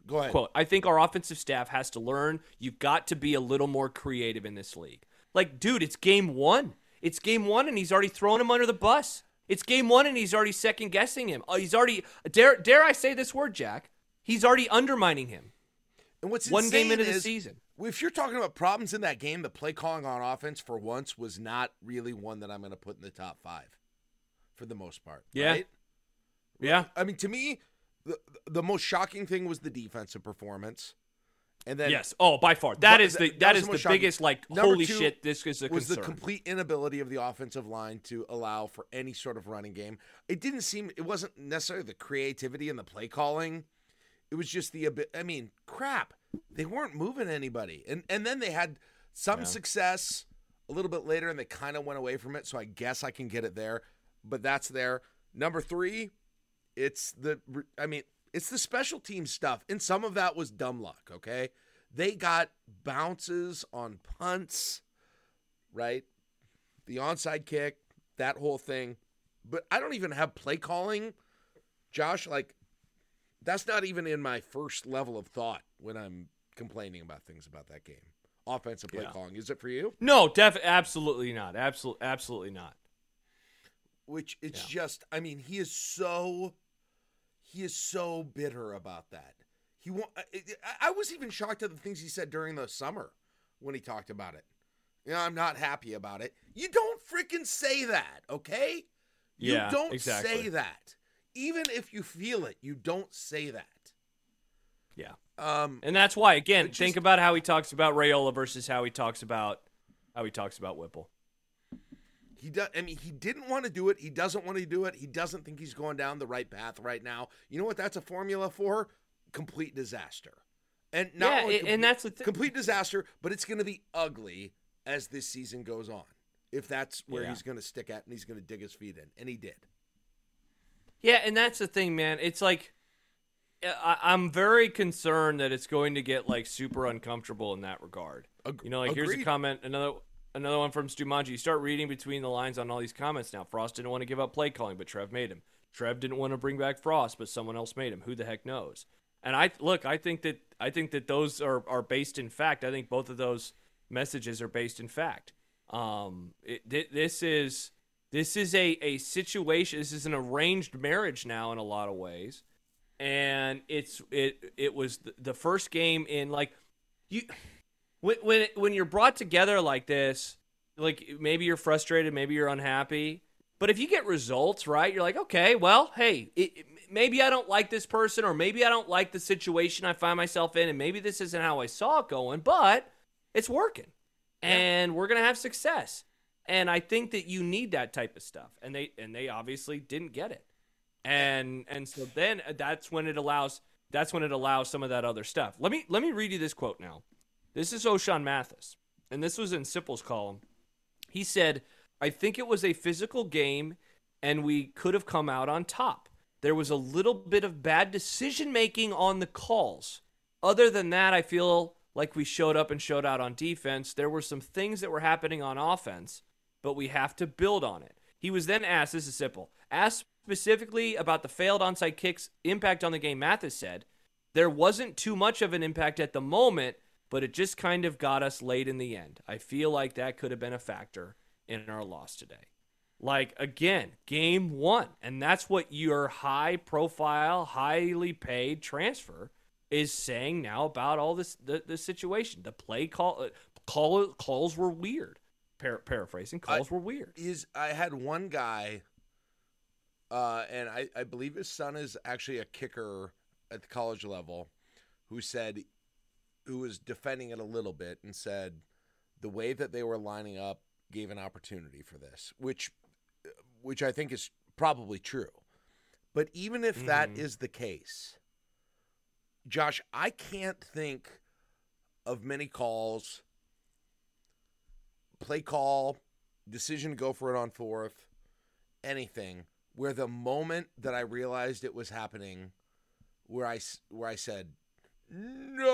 Go ahead. quote. I think our offensive staff has to learn. You've got to be a little more creative in this league. Like, dude, it's game one. It's game one, and he's already thrown him under the bus. It's game one, and he's already second guessing him. Oh, he's already dare dare I say this word, Jack? He's already undermining him. And what's One game into the season. If you're talking about problems in that game, the play calling on offense for once was not really one that I'm going to put in the top five, for the most part. Yeah. right? Yeah, I mean, to me, the the most shocking thing was the defensive performance, and then yes. Oh, by far, that is the that that is the the biggest like Number holy shit. This is a was concern. the complete inability of the offensive line to allow for any sort of running game. It didn't seem it wasn't necessarily the creativity and the play calling. It was just the I mean, crap. They weren't moving anybody. And and then they had some Yeah. success a little bit later and they kind of went away from it, so I guess I can get it there. But that's there. Number 3, it's the I mean, it's the special team stuff. And some of that was dumb luck, okay? They got bounces on punts, right? The onside kick, that whole thing. But I don't even have play calling. Josh, like, that's not even in my first level of thought when I'm complaining about things about that game. Offensive play Yeah. calling. Is it for you? no, def absolutely not. Absolutely, absolutely not. Which it's Yeah. just, I mean, he is so, he is so bitter about that. He I- I was even shocked at the things he said during the summer when he talked about it. You know, I'm not happy about it. You don't freaking say that, okay? You Yeah, don't exactly. say that. Even if you feel it, you don't say that. Yeah. Um, And that's why, again, just- think about how he talks about Raiola versus how he talks about how he talks about Whipple. he does. I mean, he didn't want to do it. He doesn't want to do it. He doesn't think he's going down the right path right now. You know what? That's a formula for complete disaster. And not Yeah, only and- that's the thi- complete disaster, but it's going to be ugly as this season goes on. If that's where Yeah. he's going to stick at and he's going to dig his feet in, and he did. Yeah, and that's the thing, man. It's like I, I'm very concerned that it's going to get like super uncomfortable in that regard. Ag- You know, like here's a comment, another another one from Stumanji. You start reading between the lines on all these comments now. Frost didn't want to give up play calling, but Trev made him. Trev didn't want to bring back Frost, but someone else made him. Who the heck knows? And I look, I think that I think that those are are based in fact. I think both of those messages are based in fact. Um, it, thi- this is this is a a situation. This is an arranged marriage now in a lot of ways, and it's it it was the, first game in like you when when when you're brought together like this, like maybe you're frustrated, maybe you're unhappy, but if you get results, right, you're like, okay, well, hey, it, it- maybe I don't like this person, or maybe I don't like the situation I find myself in, and maybe this isn't how I saw it going, but it's working. and we're going to have success. And I think that you need that type of stuff. And they and they obviously didn't get it. And and so then uh, that's when it allows that's when it allows some of that other stuff. Let me let me read you this quote now. This is Ochaun Mathis, and this was in Sipple's column. He said, "I think it was a physical game, and we could have come out on top. There was a little bit of bad decision making on the calls. Other than that, I feel like we showed up and showed out on defense. There were some things that were happening on offense, but we have to build on it." He was then asked, "This is Sipple." Asked specifically about the failed onside kicks impact on the game. Mathis said, "There wasn't too much of an impact at the moment." But it just kind of got us late in the end. I feel like that could have been a factor in our loss today. Like again, game one, and that's what your high profile, highly paid transfer is saying now about all this the, the situation. The play call, uh, call calls were weird. Par- paraphrasing, calls I, were weird. Is I had one guy, uh, and I, I believe his son is actually a kicker at the college level, who said, who was defending it a little bit and said, the way that they were lining up gave an opportunity for this, which which I think is probably true. But even if mm-hmm. that is the case, Josh, I can't think of many calls, play call, decision to go for it on fourth, anything where the moment that I realized it was happening, where I where I said, "No,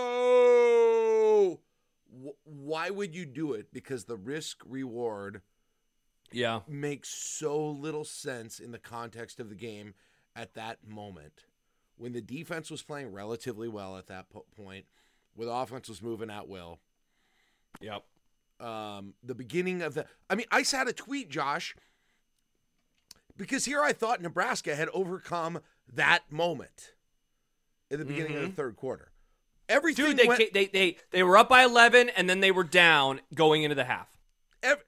why would you do it?" Because the risk reward yeah. makes so little sense in the context of the game at that moment. When the defense was playing relatively well at that po- point where the offense was moving at will yep um, the beginning of the i mean i had a tweet josh because here i thought nebraska had overcome that moment in the beginning mm-hmm. of the mm-hmm. third quarter everything Dude, they, went, they, they, they were up by 11 and then they were down going into the half every,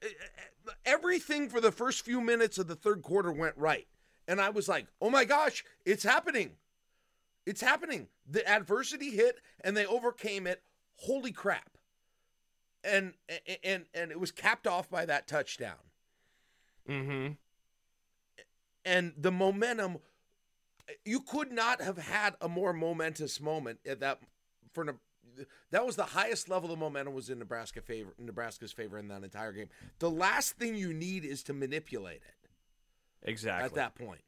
everything for the first few minutes of the third quarter went right. And I was like, oh my gosh, it's happening. It's happening. The adversity hit and they overcame it. Holy crap. And and and it was capped off by that touchdown. Mm-hmm. And the momentum you could not have had a more momentous moment at that for that was the highest level of momentum was in Nebraska favor Nebraska's favor in that entire game. The last thing you need is to manipulate it. Exactly. At that point.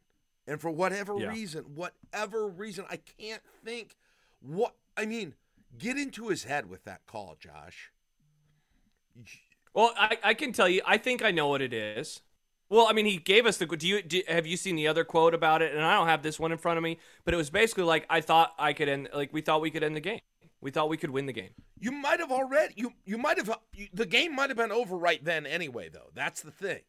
And for whatever yeah. reason, whatever reason, I can't think what I mean, get into his head with that call, Josh. Well, I, I can tell you, I think I know what it is. Well, I mean, he gave us the. Do you do, have you seen the other quote about it? And I don't have this one in front of me, but it was basically like I thought I could end. Like we thought we could end the game. We thought we could win the game. You might have already. You you might have. You, the game might have been over right then anyway, though. That's the thing.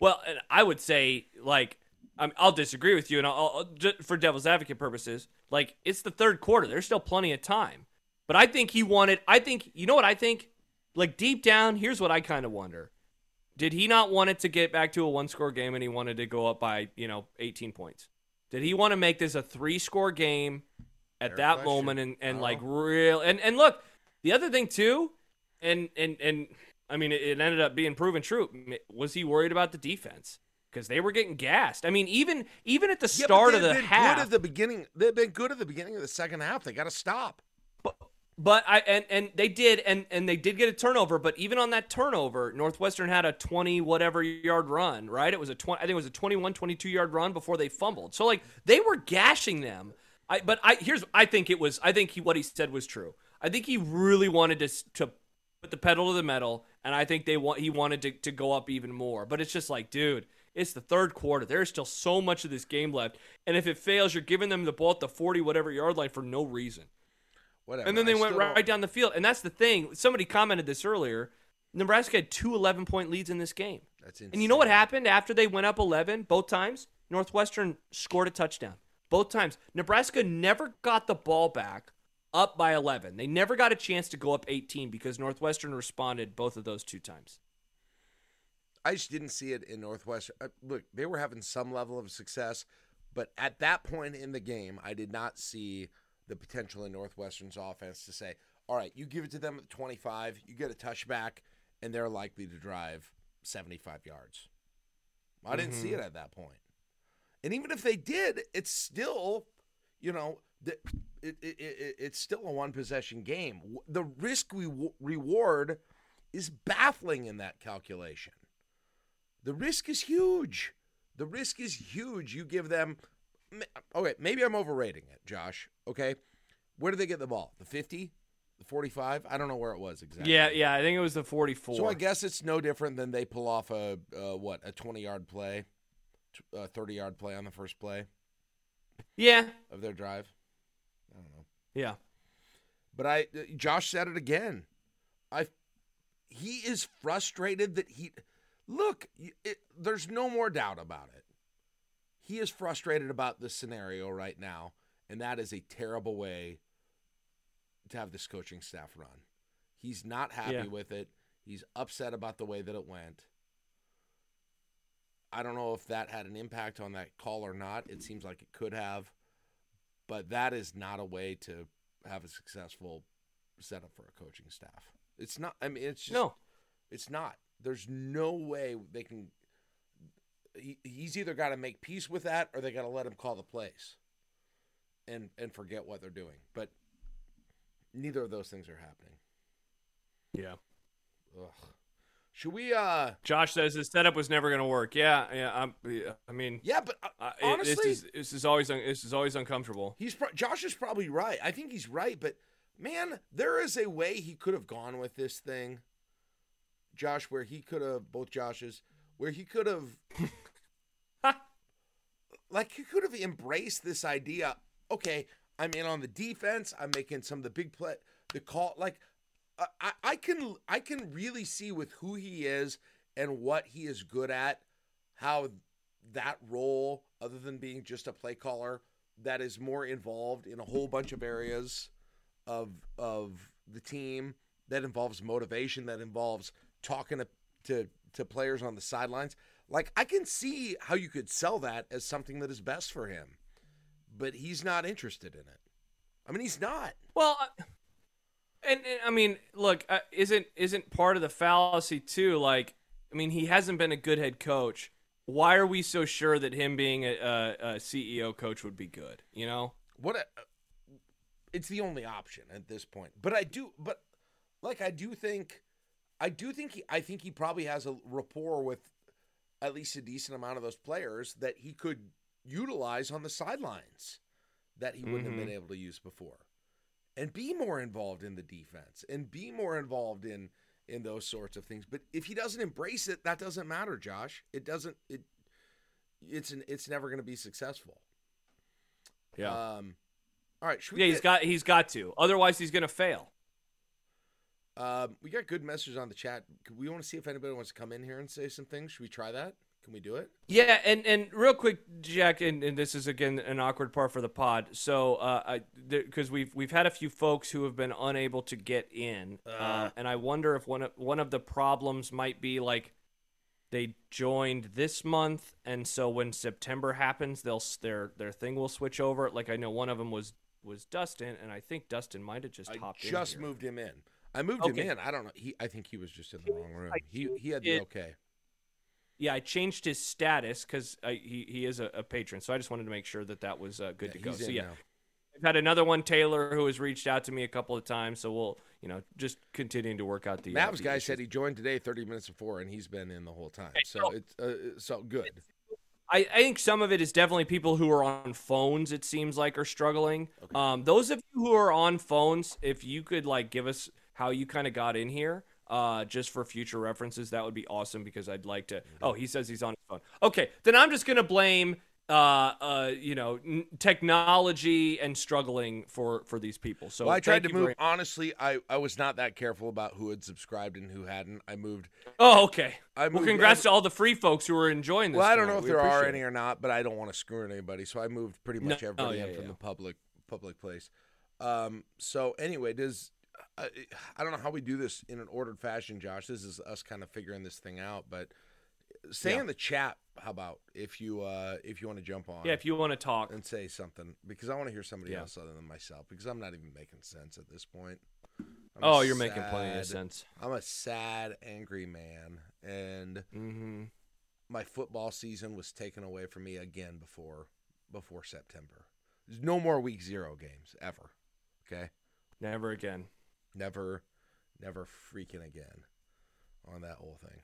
Well, I would say like i will disagree with you, and I'll, I'll just for devil's advocate purposes, like it's the third quarter. There's still plenty of time. But I think he wanted. I think you know what I think. Like deep down, here's what I kind of wonder: Did he not want it to get back to a one-score game, and he wanted to go up by you know 18 points? Did he want to make this a three-score game? at that question. moment and, and oh. like uh-huh. real and, and look the other thing too and and and i mean it, ended up being proven true was he worried about the defense because they were getting gassed i mean even even at the yeah, start of the half good at the beginning they've been good at the beginning of the second half they got to stop but I and and they did and and they did get a turnover, but even on that turnover, Northwestern had a 20 whatever yard run, right? It was a 20 I think it was a 21 22 yard run before they fumbled. So like they were gashing them I, but I here's I think it was I think he what he said was true. I think he really wanted to to put the pedal to the metal, and I think they want he wanted to, to go up even more. But it's just like, dude, it's the third quarter. There's still so much of this game left, and if it fails, you're giving them the ball at the 40 whatever yard line for no reason. Whatever. And then they I went right down the field, and that's the thing. Somebody commented this earlier. Nebraska had two 11 point leads in this game. That's insane. And you know what happened after they went up 11 both times? Northwestern scored a touchdown both times. Nebraska never got the ball back up by 11. They never got a chance to go up 18 because Northwestern responded both of those two times. I just didn't see it in Northwestern. Uh, look, they were having some level of success, but at that point in the game, I did not see the potential in Northwestern's offense to say, all right, you give it to them at 25, you get a touchback, and they're likely to drive 75 yards. I didn't see Mhm. it at that point. And even if they did, it's still, you know, it, it, it, it's still a one possession game. The risk we reward is baffling in that calculation. The risk is huge. The risk is huge. You give them, okay, maybe I'm overrating it, Josh. Okay. Where did they get the ball? The 50? The 45? I don't know where it was exactly. Yeah, yeah. I think it was the 44. So I guess it's no different than they pull off a, uh, what, a 20 yard play, a 30 yard play on the first play yeah, of their drive. I don't know. yeah. But I, uh, Josh said it again. I, he is frustrated that he, look, it, there's no more doubt about it. He is frustrated about this scenario right now, and that is a terrible way to have this coaching staff run. He's not happy Yeah. with it. He's upset about the way that it went. I don't know if that had an impact on that call or not. It seems like it could have, but that is not a way to have a successful setup for a coaching staff. It's not. I mean, it's just No. it's not. There's no way they can. He, he's either got to make peace with that, or they got to let him call the plays, and and forget what they're doing. But neither of those things are happening. Yeah. Ugh. Should we? uh Josh says his setup was never going to work. Yeah, yeah. I'm, yeah, I mean, Yeah, but uh, honestly, this is this is always un- this is always uncomfortable. He's pro- Josh is probably right. I think he's right, but man, there is a way he could have gone with this thing, Josh, where he could have both Joshes, where he could have, like, he could have embraced this idea. Okay, I'm in on the defense. I'm making some of the big play, the call. Like, I- I, can I can really see with who he is and what he is good at, how that role, other than being just a play caller, that is more involved in a whole bunch of areas of of the team that involves motivation that involves talking to to, to players on the sidelines like i can see how you could sell that as something that is best for him but he's not interested in it i mean he's not Well, and, and I mean, look, uh, isn't isn't part of the fallacy too? Like, I mean, he hasn't been a good head coach. Why are we so sure that him being a, a, a CEO coach would be good? You know? what a, it's the only option at this point but i do but like i do think i do think he i think he probably has a rapport with at least a decent amount of those players that he could utilize on the sidelines that he wouldn't have been able to use before and be more involved in the defense and be more involved in in those sorts of things but if he doesn't embrace it that doesn't matter josh it doesn't it it's an, it's never going to be successful Yeah. um all right Yeah, he's get- got he's got to. Otherwise, he's gonna fail. Um, we got good messages on the chat. We want to see if anybody wants to come in here and say some things. Should we try that? Can we do it? Yeah, and and real quick, Jack, and, and this is again an awkward part for the pod. So, uh, I because we've we've had a few folks who have been unable to get in, uh, and I wonder if one of one of the problems might be like they joined this month, and so when September happens, they'll their their thing will switch over. Like I know one of them was was Dustin, and I think Dustin might have just I hopped in. just moved him in. I moved Okay. him in. I don't know. He, I think he was just in the wrong room. He, he had the it- okay. Yeah, I changed his status because he he is a, a patron, so I just wanted to make sure that that was uh, good Yeah, to go. So yeah, now. I've had another one, Taylor, who has reached out to me a couple of times. So we'll, you know, just continuing to work out the. uh, Mavs the guy issues. said he joined today 30 minutes before, and he's been in the whole time. So it's uh, so good. I, I think some of it is definitely people who are on phones. It seems like are struggling. Okay. Um, those of you who are on phones, if you could like give us how you kind of got in here, uh, just for future references, that would be awesome because I'd like to. Oh, he says he's on his phone. Okay, then I'm just gonna blame. Uh, uh, you know, n- technology and struggling for for these people. So Well, I tried to move. very- Honestly, I, I was not that careful about who had subscribed and who hadn't. I moved. Oh, okay. I Well, congrats I, to all the free folks who are enjoying this. well, I don't tonight. know if We there are any it. or not, but I don't want to screw anybody, so I moved pretty No, much everybody yeah, in yeah, from yeah. the public public place. Um, so anyway, does I, I don't know how we do this in an ordered fashion, Josh. This is us kind of figuring this thing out, but say Yeah. in the chat, how about if you uh if you want to jump on Yeah, if you want to talk. and say something because I want to hear somebody Yeah. else other than myself because I'm not even making sense at this point. I'm oh, you're making plenty of sense. I'm a sad, angry man, and Mm-hmm. my football season was taken away from me again before before September. There's no more week zero games ever. Okay, Never again. Never, never freaking again on that whole thing.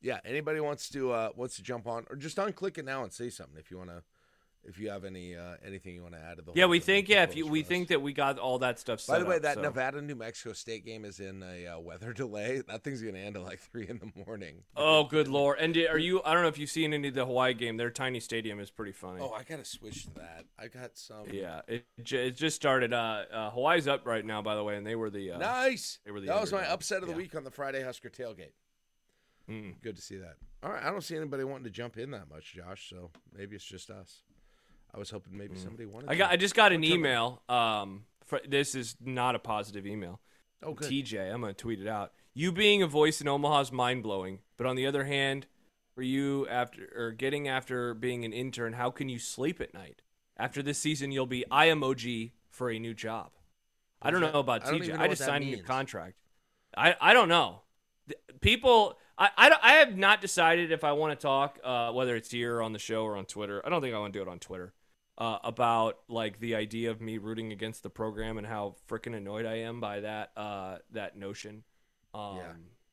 Yeah, anybody wants to uh wants to jump on or just unclick it now and say something if you want to. If you have any uh anything you want to add to the Yeah, we think. Yeah, if you, we us. think that we got all that stuff. Set By the way, up, that so- Nevada New Mexico State game is in a uh, weather delay. That thing's gonna end at like three in the morning. Oh, good lord! And are you? I don't know if you've seen any of the Hawaii game. Their tiny stadium is pretty funny. Oh, I gotta switch to that. I got some. yeah, it, j- it just started. Uh, uh, Hawaii's up right now, by the way, and they were the. Uh, Nice. They were the that was my upset of the Yeah. week on the Friday Husker tailgate. mm. Good to see that. All right, I don't see anybody wanting to jump in that much, Josh. So maybe it's just us. I was hoping maybe somebody wanted. Mm. I to. got. I just got an What's email. Um, for, this is not a positive email. Oh, good. TJ, I'm gonna tweet it out. You being a voice in Omaha is mind blowing, but on the other hand, for you after or getting after being an intern, how can you sleep at night? After this season, you'll be I emoji for a new job. I don't that? know about I TJ. I just signed a new contract. I I don't know. People, I, I, I have not decided if I want to talk, uh, whether it's here on the show or on Twitter. I don't think I want to do it on Twitter. Uh, about like the idea of me rooting against the program and how freaking annoyed I am by that uh, that notion. Um,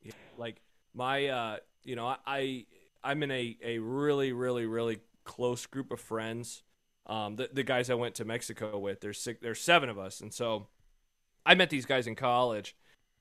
yeah. Like my, uh, you know, I I'm in a, a really really really close group of friends. Um, the the guys I went to Mexico with, there's six, there's seven of us, and so I met these guys in college,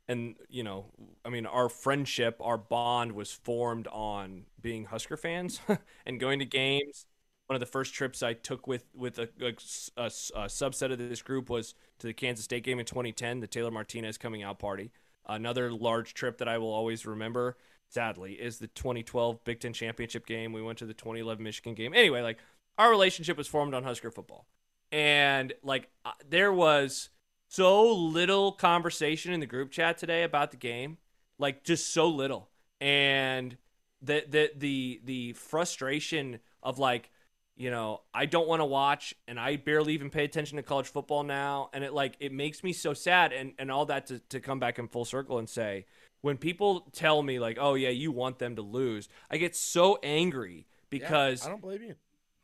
and you know, I mean, our friendship, our bond was formed on being Husker fans and going to games. One of the first trips I took with with a, a, a- a subset of this group was to the Kansas State game in 2010, the Taylor Martinez coming out party. Another large trip that I will always remember, sadly, is the 2012 Big Ten championship game. We went to the 2011 Michigan game. Anyway, like our relationship was formed on Husker football, and like uh, there was so little conversation in the group chat today about the game, like just so little, and the the the the frustration of like you know i don't want to watch and i barely even pay attention to college football now and it like it makes me so sad and and all that to, to come back in full circle and say when people tell me like oh yeah you want them to lose i get so angry Yeah, because I don't blame you.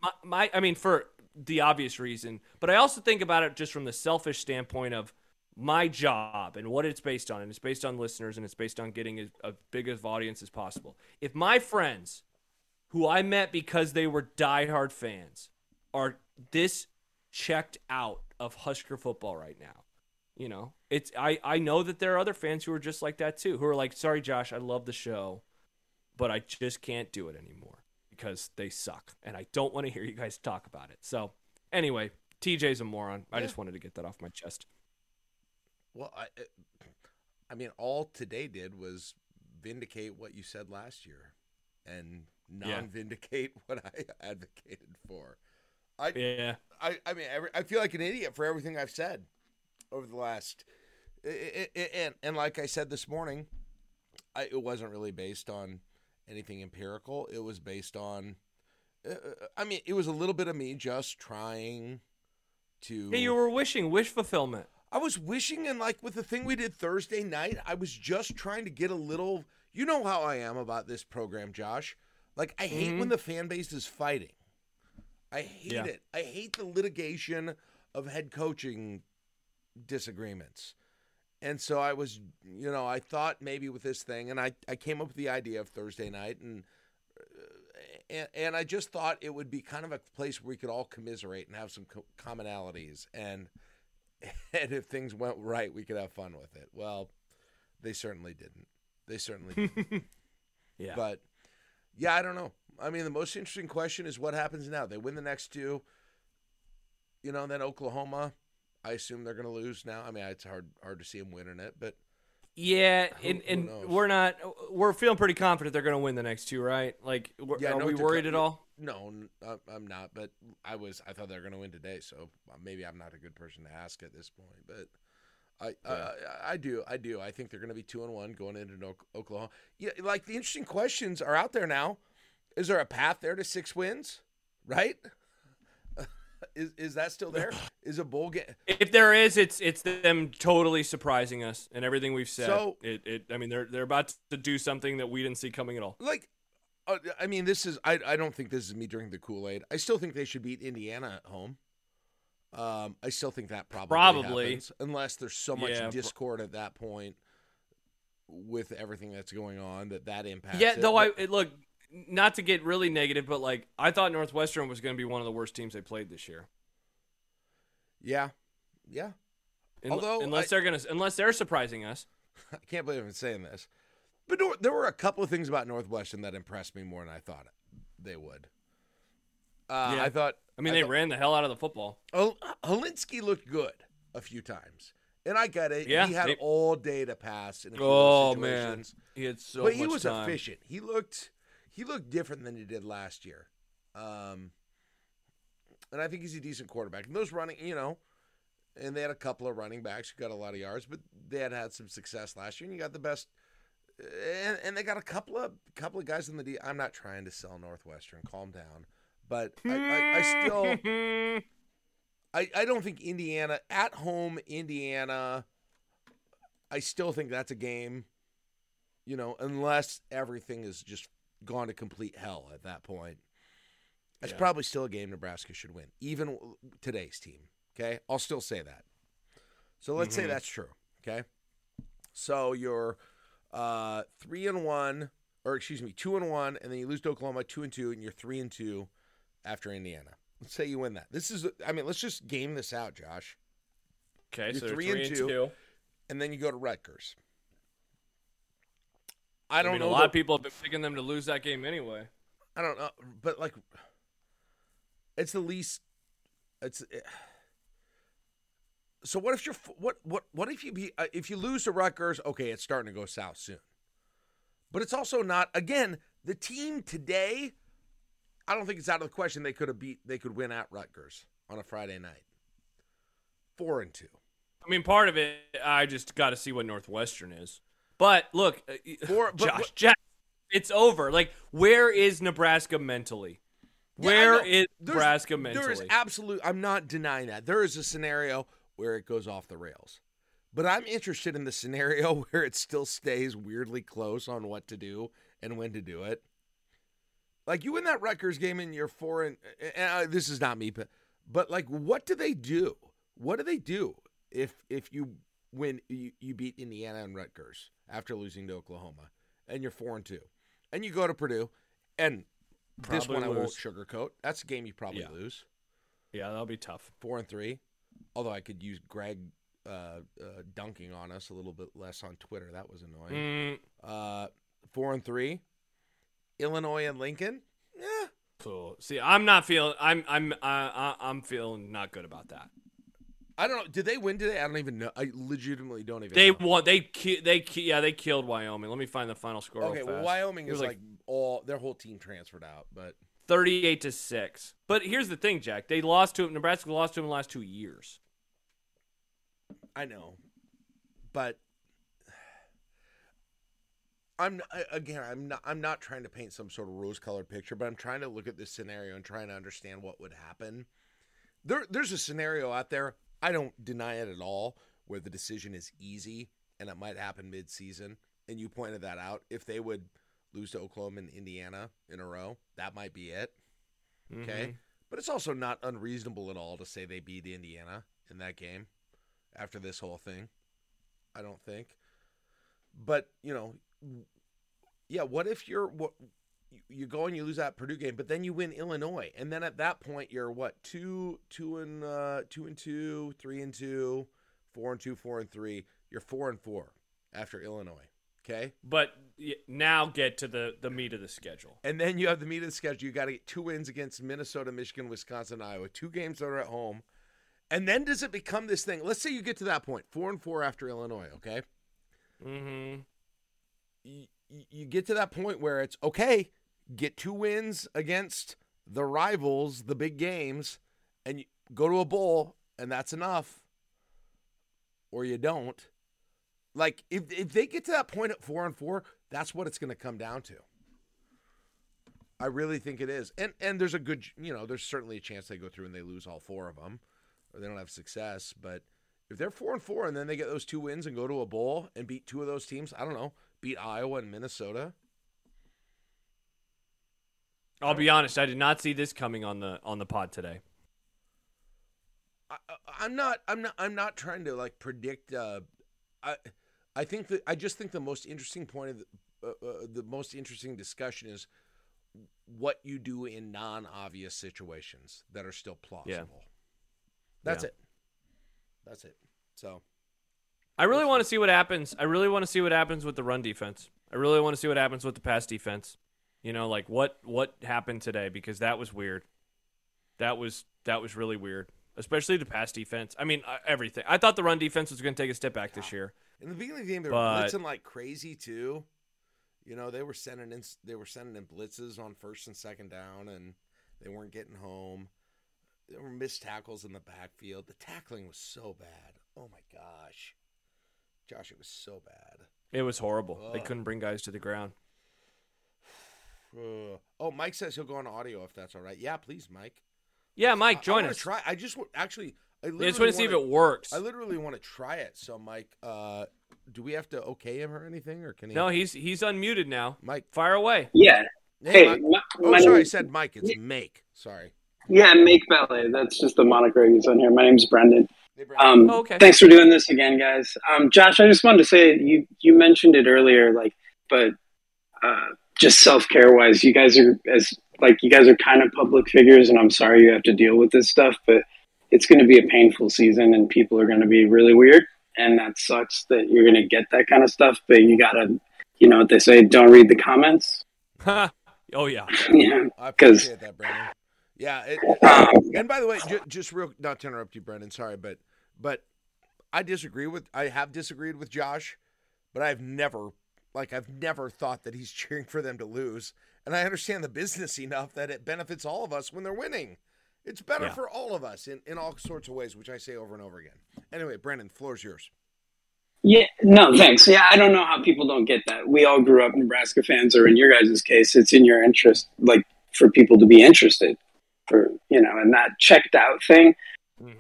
my, my I mean for the obvious reason, but I also think about it just from the selfish standpoint of my job and what it's based on, and it's based on listeners and it's based on getting as, as big of audience as possible. If my friends, who I met because they were diehard fans, are this checked out of Husker football right now, you know, it's I I know that there are other fans who are just like that too, who are like, sorry Josh, I love the show, but I just can't do it anymore because they suck and I don't want to hear you guys talk about it. So, anyway, TJ's a moron. I just wanted to get that off my chest. Well, I, I mean, all today did was vindicate what you said last year, and Yeah. non-vindicate what I advocated for. I, Yeah. I, I mean, every, I feel like an idiot for everything I've said over the last, i- i- i- and and like I said this morning, I, it wasn't really based on anything empirical. It was based on, uh, I mean, it was a little bit of me just trying to. Hey, you were wishing wish fulfillment. I was wishing, and like with the thing we did Thursday night, I was just trying to get a little. You know how I am about this program, Josh. Like I hate when the fan base is fighting. I hate Yeah. it. I hate the litigation of head coaching disagreements. And so I was, you know, I thought maybe with this thing, and I, I came up with the idea of Thursday night, and, uh, and and I just thought it would be kind of a place where we could all commiserate and have some co- commonalities, and and if things went right, we could have fun with it. Well, they certainly didn't. They certainly didn't. Yeah. But yeah, I don't know. I mean, the most interesting question is what happens now. They win the next two. You know, then Oklahoma. I assume they're going to lose now. I mean, it's hard hard to see them winning it, but yeah, Who- and, and knows? we're not. We're feeling pretty confident they're going to win the next two, right? Like, we're, Yeah, are no we worried at all? no, I'm not. But I was. I thought they were going to win today, so uh, maybe I'm not a good person to ask at this point. But I, I, I do, I do. I think they're going to be two and one going into Oklahoma. Yeah, like the interesting questions are out there now. Is there a path there to six wins? Right? is is that still there? Is a bowl game? If there is, it's it's them totally surprising us and everything we've said. So- it, it I mean they're they're about to do something that we didn't see coming at all. Like, uh, I mean, this is I I don't think this is me drinking the Kool Aid. I still think they should beat Indiana at home. Um, I still think that probably Probably. happens, unless there's so much Yeah, discord at that point with everything that's going on that that impacts. Yeah, it. though I it, look not to get really negative, but like I thought Northwestern was going to be one of the worst teams they played this year. yeah, yeah. Un- Although unless I- they're gonna unless they're surprising us. I can't believe I'm saying this, but Nor- there were a couple of things about Northwestern that impressed me more than I thought they would. Uh, Yeah. I thought. I mean, I they thought- ran the hell out of the football. Hol- Hilinski looked good a few times, and I get it. Yeah, he had they- all day to pass in a few Oh those man, he had so but he was time. efficient. He looked he looked different than he did last year. Um, and I think he's a decent quarterback. And those running, you know, and they had a couple of running backs who got a lot of yards, but they had had some success last year. And you got the best, and, and they got a couple of couple of guys in the D. I'm not trying to sell Northwestern. Calm down. But I, I, I still. I, I don't think Indiana at home Indiana I still think that's a game you know unless everything is just gone to complete hell at that point it's Yeah. probably still a game Nebraska should win even today's team okay I'll still say that so let's say Mhm. that's true okay so you're uh 3 and 1 or excuse me 2 and 1 and then you lose to Oklahoma 2 and 2 and you're 3 and 2 after Indiana Let's say you win that. This is, I mean, let's just game this out, Josh. Okay, You're so three three, and and two. two. And then you go to Rutgers. I don't I mean, know. A lot that- of people have been picking them to lose that game anyway. I don't know, but like, it's the least. It's. eh. So what if you're what what what if you be uh, if you lose to Rutgers? Okay, it's starting to go south soon. But it's also not again the team today. I don't think it's out of the question they could have beat they could win at Rutgers on a Friday night. Four and two. I mean, part of it, I just got to see what Northwestern is. But look, uh, Four- but Josh, what- Jack, it's over. Like, where is Nebraska mentally? Yeah, Where know. is There's- Nebraska mentally? There is absolute. I'm not denying that. There is a scenario where it goes off the rails, but I'm interested in the scenario where it still stays weirdly close on what to do and when to do it. Like you win that Rutgers game and you're four and, and uh, this is not me, but but like what do they do? What do they do if if you win you, you beat Indiana and Rutgers after losing to Oklahoma and you're four and two and you go to Purdue and this Probably one I won't lose. sugarcoat. That's a game you probably Yeah. lose. yeah, that'll be tough. Four and three. Although I could use Greg uh, uh, dunking on us a little bit less on Twitter. That was annoying. Mm, Uh, four and three. Illinois and Lincoln. Yeah. cool. See, I'm not feeling. I'm. I'm. Uh, I- I'm feeling not good about that. I don't know. Did they win today? I don't even know. I legitimately don't even They know. won. They. ki- They. ki- Yeah, they killed Wyoming. Let me find the final score. Okay, well. Wyoming is like, all their whole team transferred out, but 38 to 6. But here's the thing, Jack. They lost to Nebraska lost to them the last 2 years. I know. But I'm again, I'm not I'm not trying to paint some sort of rose-colored picture, but I'm trying to look at this scenario and trying to understand what would happen. There there's a scenario out there, I don't deny it at all, where the decision is easy and it might happen mid-season, and you pointed that out. If they would lose to Oklahoma and Indiana in a row, that might be it. Okay. Mhm. But it's also not unreasonable at all to say they beat Indiana in that game after this whole thing. I don't think. But, you know, yeah, what if you're what you- go and you lose that Purdue game, but then you win Illinois, and then at that point you're what two, two and uh, two and two, three and two, four and two, four and three. You're four and four after Illinois. Okay, But now get to the the meat of the schedule. And then you have the meat of the schedule. You got to get two wins against Minnesota, Michigan, Wisconsin, Iowa. Two games that are at home. And then does it become this thing? Let's say you get to that point, four and four after Illinois. Okay, Mhm. you, you get to that point where it's okay. Get two wins against the rivals, the big games, and you go to a bowl, and that's enough. Or you don't. Like if if they get to that point at four and four, that's what it's going to come down to. I really think it is. And and there's a good, you know, there's certainly a chance they go through and they lose all four of them, or they don't have success. But if they're four and four and then they get those two wins and go to a bowl and beat two of those teams, I don't know, beat Iowa and Minnesota. I'll be honest, I did not see this coming on the on the pod today. I, I'm not. I'm not. I'm not trying to like predict. Uh, I, I think that I just think the most interesting point of the, uh, uh, the most interesting discussion is what you do in non-obvious situations that are still plausible. Yeah. That's Yeah. it. That's it. So I really want to see what happens. I really want to see what happens with the run defense. I really want to see what happens with the pass defense. You know, like what what happened today because that was weird. That was that was really weird, especially the pass defense. I mean, uh, everything. I thought the run defense was going to take a step back this year. in the beginning of the game, they were But- blitzing like crazy too. You know, they were sending in they were sending in blitzes on first and second down, and they weren't getting home. There were missed tackles in the backfield. The tackling was so bad. Oh my gosh, Josh, it was so bad. It was horrible. They couldn't bring guys to the ground. Ugh. Oh, Mike says he'll go on audio if that's all right. Yeah, please, Mike. Yeah, Mike, I- I join wanna us. Try. I just wa- actually. I I just want to see if it works. I literally want to try it. So, Mike, uh, do we have to okay him or anything, or can he? No, he's he's unmuted now. Mike. Fire away. Yeah. Hey, Hey, Mike. my, Oh, my sorry, I said Mike. It's Make. Sorry. yeah, Make Ballet. That's just the moniker I use on here. My name's Brendan. Hey, Brandon. Um, Oh, okay. Thanks for doing this again, guys. Um, Josh, I just wanted to say you you mentioned it earlier, like, but uh, just self care wise, you guys are as like you guys are kind of public figures, and I'm sorry you have to deal with this stuff, but it's going to be a painful season, and people are going to be really weird, and that sucks that you're going to get that kind of stuff. But you gotta, you know what they say, don't read the comments. oh yeah. yeah. I 'cause- appreciate that, Brendan. Yeah. It, Um, and by the way, ju- just real, not to interrupt you, Brendan. Sorry, but but I disagree with. I have disagreed with Josh, but I've never, like, I've never thought that he's cheering for them to lose. And I understand the business enough that it benefits all of us when they're winning. It's better Yeah. for all of us in, in all sorts of ways, which I say over and over again. Anyway, Brendan, floor's yours. Yeah, no, thanks. Yeah, I don't know how people don't get that. We all grew up Nebraska fans, or in your guys' case, it's in your interest, like for people to be interested, for you know, and that checked out thing.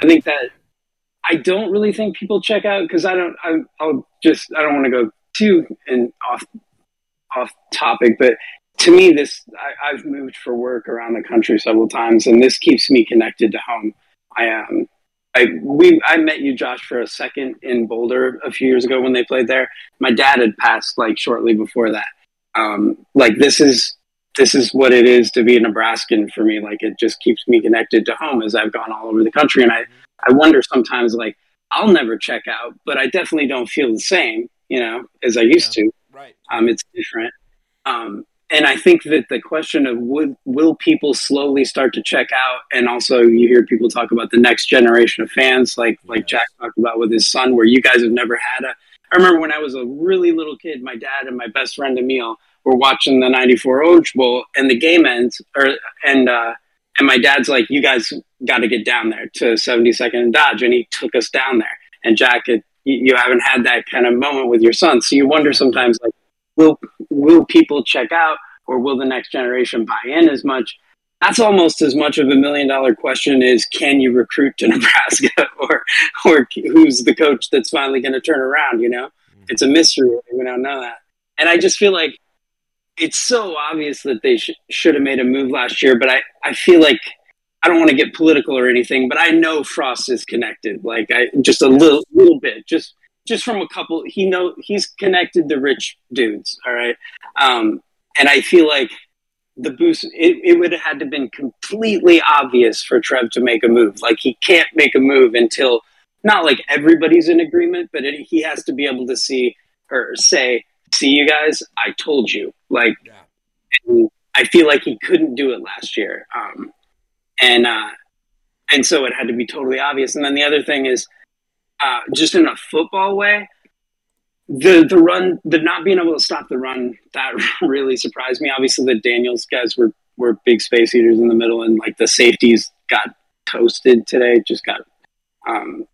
I think that I don't really think people check out because I don't. I, I'll just I don't want to go too and off off topic, but to me, this I, I've moved for work around the country several times, and this keeps me connected to home. I um, I we I met you, Josh, for a second in Boulder a few years ago when they played there. My dad had passed like shortly before that. Um, like this is this is what it is to be a Nebraskan for me. Like it just keeps me connected to home as I've gone all over the country, and I I wonder sometimes like I'll never check out, but I definitely don't feel the same, you know, as I used to. Right. Um, it's different. Um, and I think that the question of would, will people slowly start to check out, and also you hear people talk about the next generation of fans, like like Jack talked about with his son, where you guys have never had a. I remember when I was a really little kid, my dad and my best friend Emil were watching the '94 Orange Bowl, and the game ends, or and uh, and my dad's like, "You guys got to get down there to 72nd and Dodge," and he took us down there. And Jack, it, you you haven't had that kind of moment with your son, so you wonder sometimes, like, will will people check out, or will the next generation buy in as much? That's almost as much of a million dollar question as can you recruit to Nebraska, or or who's the coach that's finally going to turn around? You know, it's a mystery. We don't know that, and I just feel like it's so obvious that they sh- should have made a move last year, but I, I feel like I don't want to get political or anything, but I know Frost is connected, like I just a little little bit, just just from a couple. He know he's connected to rich dudes, all right, um, and I feel like the boost it, it would have had to been completely obvious for Trev to make a move. Like he can't make a move until not like everybody's in agreement, but it, he has to be able to see or say, "See, you guys, I told you." Like Yeah. and I feel like he couldn't do it last year, um, and uh, and so it had to be totally obvious. And then the other thing is, uh, just in a football way, the the run, the not being able to stop the run, that really surprised me. Obviously, the Daniels guys were were big space eaters in the middle, and like the safeties got toasted today. Just got, um,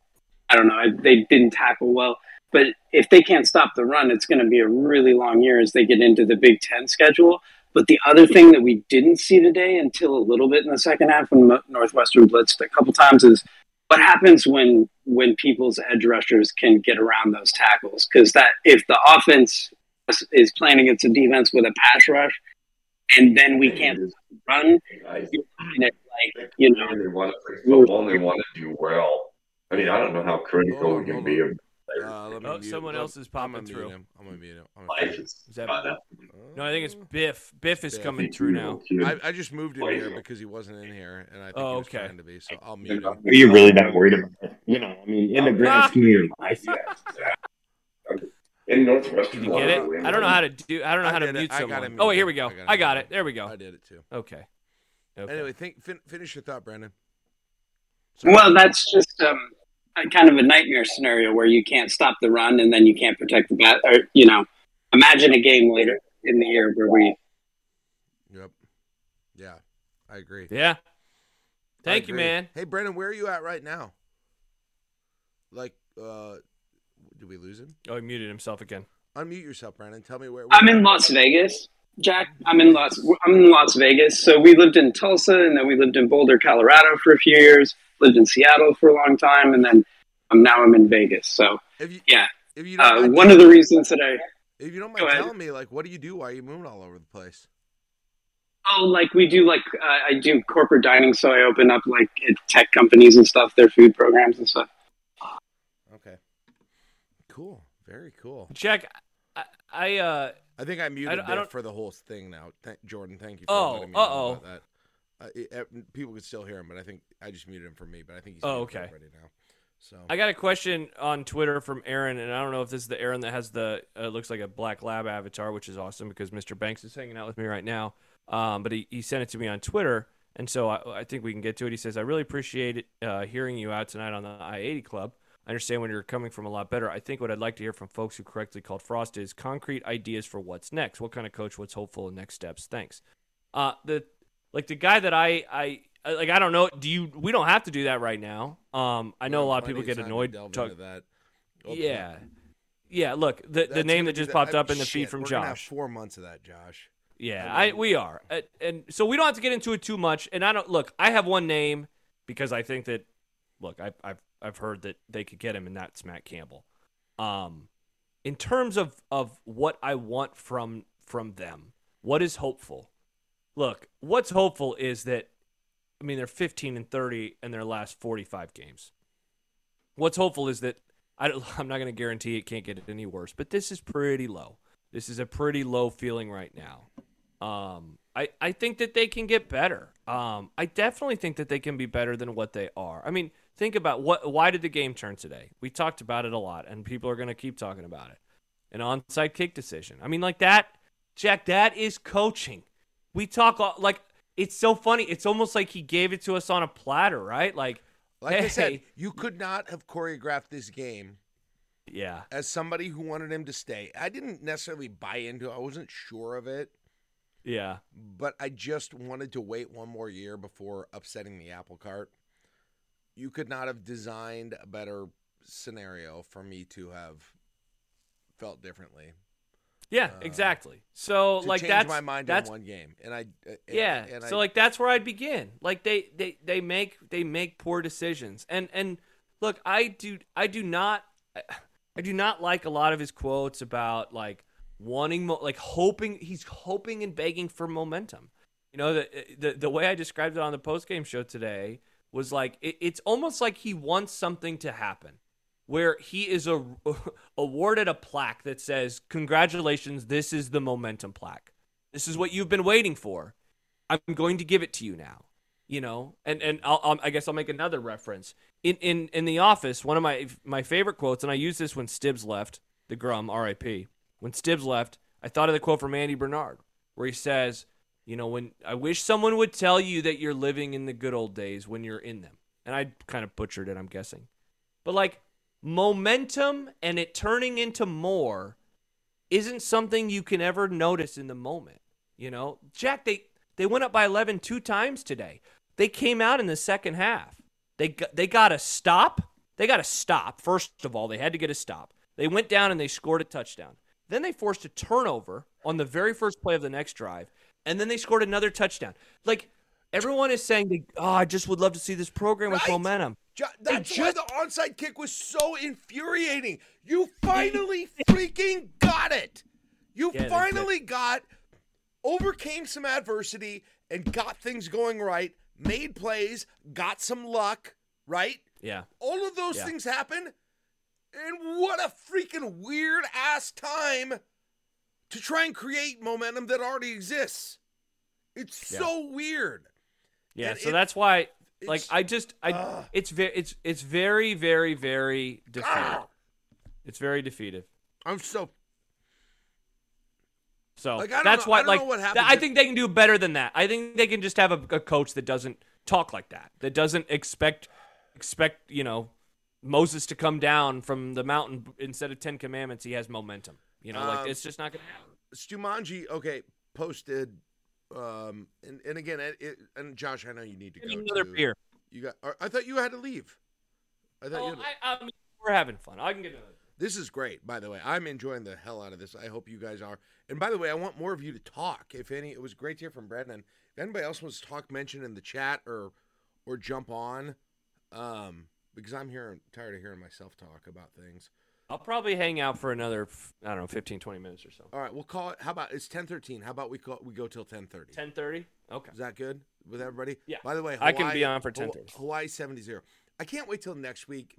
I don't know, I, they didn't tackle well. But if they can't stop the run, it's going to be a really long year as they get into the Big Ten schedule. But the other thing that we didn't see today until a little bit in the second half when Northwestern blitzed a couple times is what happens when when people's edge rushers can get around those tackles. Because that if the offense is playing against a defense with a pass rush and then we can't run like you know they want to football and they want to do well. I mean i don't know how critical it can be uh, oh, someone else is popping through. Him. I'm gonna mute him. I'm gonna mute him. Is that, no, I think it's Biff. Biff is Biff. coming through now. I, I, just moved him here because he wasn't in here, and I think oh, he was okay. trying to be. So I'll mute him. Are you really not worried about it? You know, I mean, in the grand scheme of life, In Northwestern, Did you get it? I don't know how to do. I don't know how to mute someone. Oh, wait, here we go. I got it. There we go. I did it too. Okay. okay. Anyway, think, fin- finish your thought, Brandon. Well, that's just um, kind of a nightmare scenario where you can't stop the run and then you can't protect the bat. Or you know, imagine a game later in the year where we. Yep. Yeah, I agree. Yeah. Thank you, man. Hey, Brandon, where are you at right now? Like, uh, did we lose him? Oh, he muted himself again. Unmute yourself, Brandon. Tell me where. where I'm in Las Vegas, Jack. I'm in Las. I'm in Las Vegas. So we lived in Tulsa, and then we lived in Boulder, Colorado, for a few years lived in Seattle for a long time, and then um, now I'm in Vegas. So you, yeah, if you uh, one of the reasons that I if you don't mind telling me, like, what do you do? Why are you moving all over the place? Oh, like we do, like uh, I do corporate dining, so I open up like tech companies and stuff, their food programs and stuff. Okay, cool, very cool. Jack, I, I uh, I think I muted I, I for the whole thing now. Th- Jordan, thank you. For oh, uh oh. Uh, it, people could still hear him, but I think I just muted him for me. But I think he's oh okay ready now. So I got a question on Twitter from Aaron, and I don't know if this is the Aaron that has the uh, looks like a black lab avatar, which is awesome because Mr. Banks is hanging out with me right now. Um, but he, he sent it to me on Twitter, and so I, I think we can get to it. He says, "I really appreciate it, uh, hearing you out tonight on the I eighty Club. I understand when you're coming from a lot better. I think what I'd like to hear from folks who correctly called Frost is concrete ideas for what's next. What kind of coach? What's hopeful? And next steps? Thanks." Uh, the like the guy that I I like I don't know. Do you? We don't have to do that right now. Um, I know a lot of people get annoyed. Talk, that. Okay. Yeah, yeah. Look, the That's the name that just popped up in the shit, feed from Josh. four months of that, Josh. Yeah, I, mean, I we are, and, and so we don't have to get into it too much. And I don't look. I have one name because I think that look, I, I've I've heard that they could get him, and that's Matt Campbell. Um, in terms of of what I want from from them, what is hopeful? Look, what's hopeful is that I mean, they're 15 and 30 in their last 45 games. What's hopeful is that I am not going to guarantee it can't get any worse, but this is pretty low. This is a pretty low feeling right now. Um, I, I think that they can get better. Um, I definitely think that they can be better than what they are. I mean, think about what why did the game turn today? We talked about it a lot, and people are going to keep talking about it. An onside kick decision. I mean, like that, Jack. That is coaching. We talk like it's so funny. It's almost like he gave it to us on a platter, right? Like, like hey. I said, you could not have choreographed this game. Yeah. As somebody who wanted him to stay, I didn't necessarily buy into. it. I wasn't sure of it. Yeah. But I just wanted to wait one more year before upsetting the apple cart. You could not have designed a better scenario for me to have felt differently. Yeah, uh, exactly. So like that's my mind that's, in one game, and I and, yeah. And so I, like that's where I'd begin. Like they they they make they make poor decisions, and and look, I do I do not I do not like a lot of his quotes about like wanting mo- like hoping he's hoping and begging for momentum. You know the the the way I described it on the post game show today was like it, it's almost like he wants something to happen where he is a, awarded a plaque that says, Congratulations, this is the momentum plaque. This is what you've been waiting for. I'm going to give it to you now. You know, and and I'll, I'll, i guess I'll make another reference in in in the office. One of my my favorite quotes, and I used this when Stibbs left the Grum, R.I.P. When Stibbs left, I thought of the quote from Andy Bernard, where he says, "You know, when I wish someone would tell you that you're living in the good old days when you're in them." And I kind of butchered it, I'm guessing, but like momentum and it turning into more isn't something you can ever notice in the moment. You know, Jack, they they went up by 11 two times today. They came out in the second half. They got, they got a stop. They got a stop. First of all, they had to get a stop. They went down and they scored a touchdown. Then they forced a turnover on the very first play of the next drive. and then they scored another touchdown. Like everyone is saying, they, "Oh, I just would love to see this program with Right. momentum." That's just- why the onside kick was so infuriating. You finally freaking got it. You Yeah, finally got overcame some adversity and got things going right, made plays, got some luck, right? Yeah, All of those Yeah. things happen. And what a freaking weird ass time to try and create momentum that already exists. It's Yeah. so weird. yeah. And so it- that's why, like, I just, I, Ugh. it's very, it's, it's very, very, very defeated. It's very defeated. I'm so So Like, that's know- why, I like, what th- I think they can do better than that. I think they can just have a, a coach that doesn't talk like that. That doesn't expect, expect you know, Moses to come down from the mountain instead of Ten Commandments. He has momentum. You know, Um, like it's just not gonna happen. Stumanji, okay, posted, um, and, and again, it, it, and Josh, I know you need to go. another too. beer. You got? I thought you had to leave. I thought Oh, you. Had I, I mean, we're having fun. I can get another. this is great, by the way. I'm enjoying the hell out of this. I hope you guys are. And by the way, I want more of you to talk. If any, it was great to hear from Brendan. If anybody else wants to talk, mention in the chat or or jump on, um, because I'm hearing tired of hearing myself talk about things. I'll probably hang out for another, I don't know, 15, 20 minutes or so. All right, we'll call it. How about it's 10:13? How about we call we go till 10:30? 10:30. Okay. Is that good with everybody? Yeah. By the way, I can be on for Hawa- 10:30. Hawaii 70 I can't wait till next week.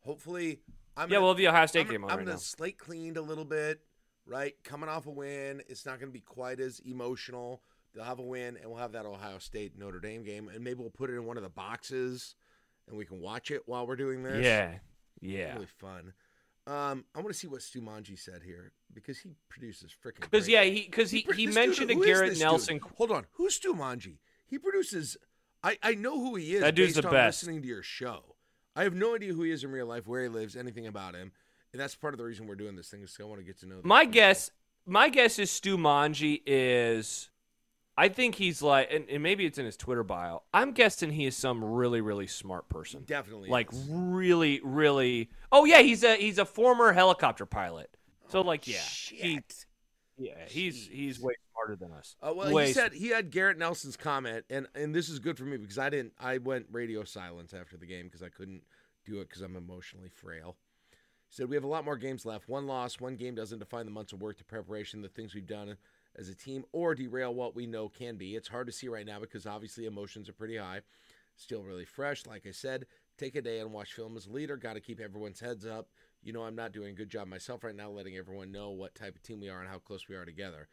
Hopefully, I'm Yeah, gonna- well, the Ohio State I'm, game on I'm right gonna now. slate cleaned a little bit, right? Coming off a win, it's not gonna be quite as emotional. They'll have a win, and we'll have that Ohio State Notre Dame game, and maybe we'll put it in one of the boxes, and we can watch it while we're doing this. Yeah. Yeah. really fun. Um, I want to see what Stu Manji said here because he produces freaking. Because yeah, he because he, pro- he mentioned dude- a Garrett this dude? Nelson. Hold on, who's Stu Manji? He produces. I I know who he is. That dude's based the on best. Listening to your show, I have no idea who he is in real life, where he lives, anything about him, and that's part of the reason we're doing this thing. Is I want to get to know. My people. guess, my guess is Stu Manji is. I think he's like, and, and maybe it's in his Twitter bio. I'm guessing he is some really, really smart person. definitely Like is. really, really. Oh yeah, he's a he's a former helicopter pilot. So like yeah, he, Shit. yeah, he's he's way smarter than us. Uh, well, way he said he had Garrett Nelson's comment, and and this is good for me because I didn't. I went radio silence after the game because I couldn't do it because I'm emotionally frail. He said we have a lot more games left. One loss, one game doesn't define the months of work, the preparation, the things we've done as a team, or derail what we know can be. It's hard to see right now because obviously emotions are pretty high. Still really fresh. Like I said, take a day and watch film as a leader. Got to keep everyone's heads up. You know, I'm not doing a good job myself right now, letting everyone know what type of team we are and how close we are together.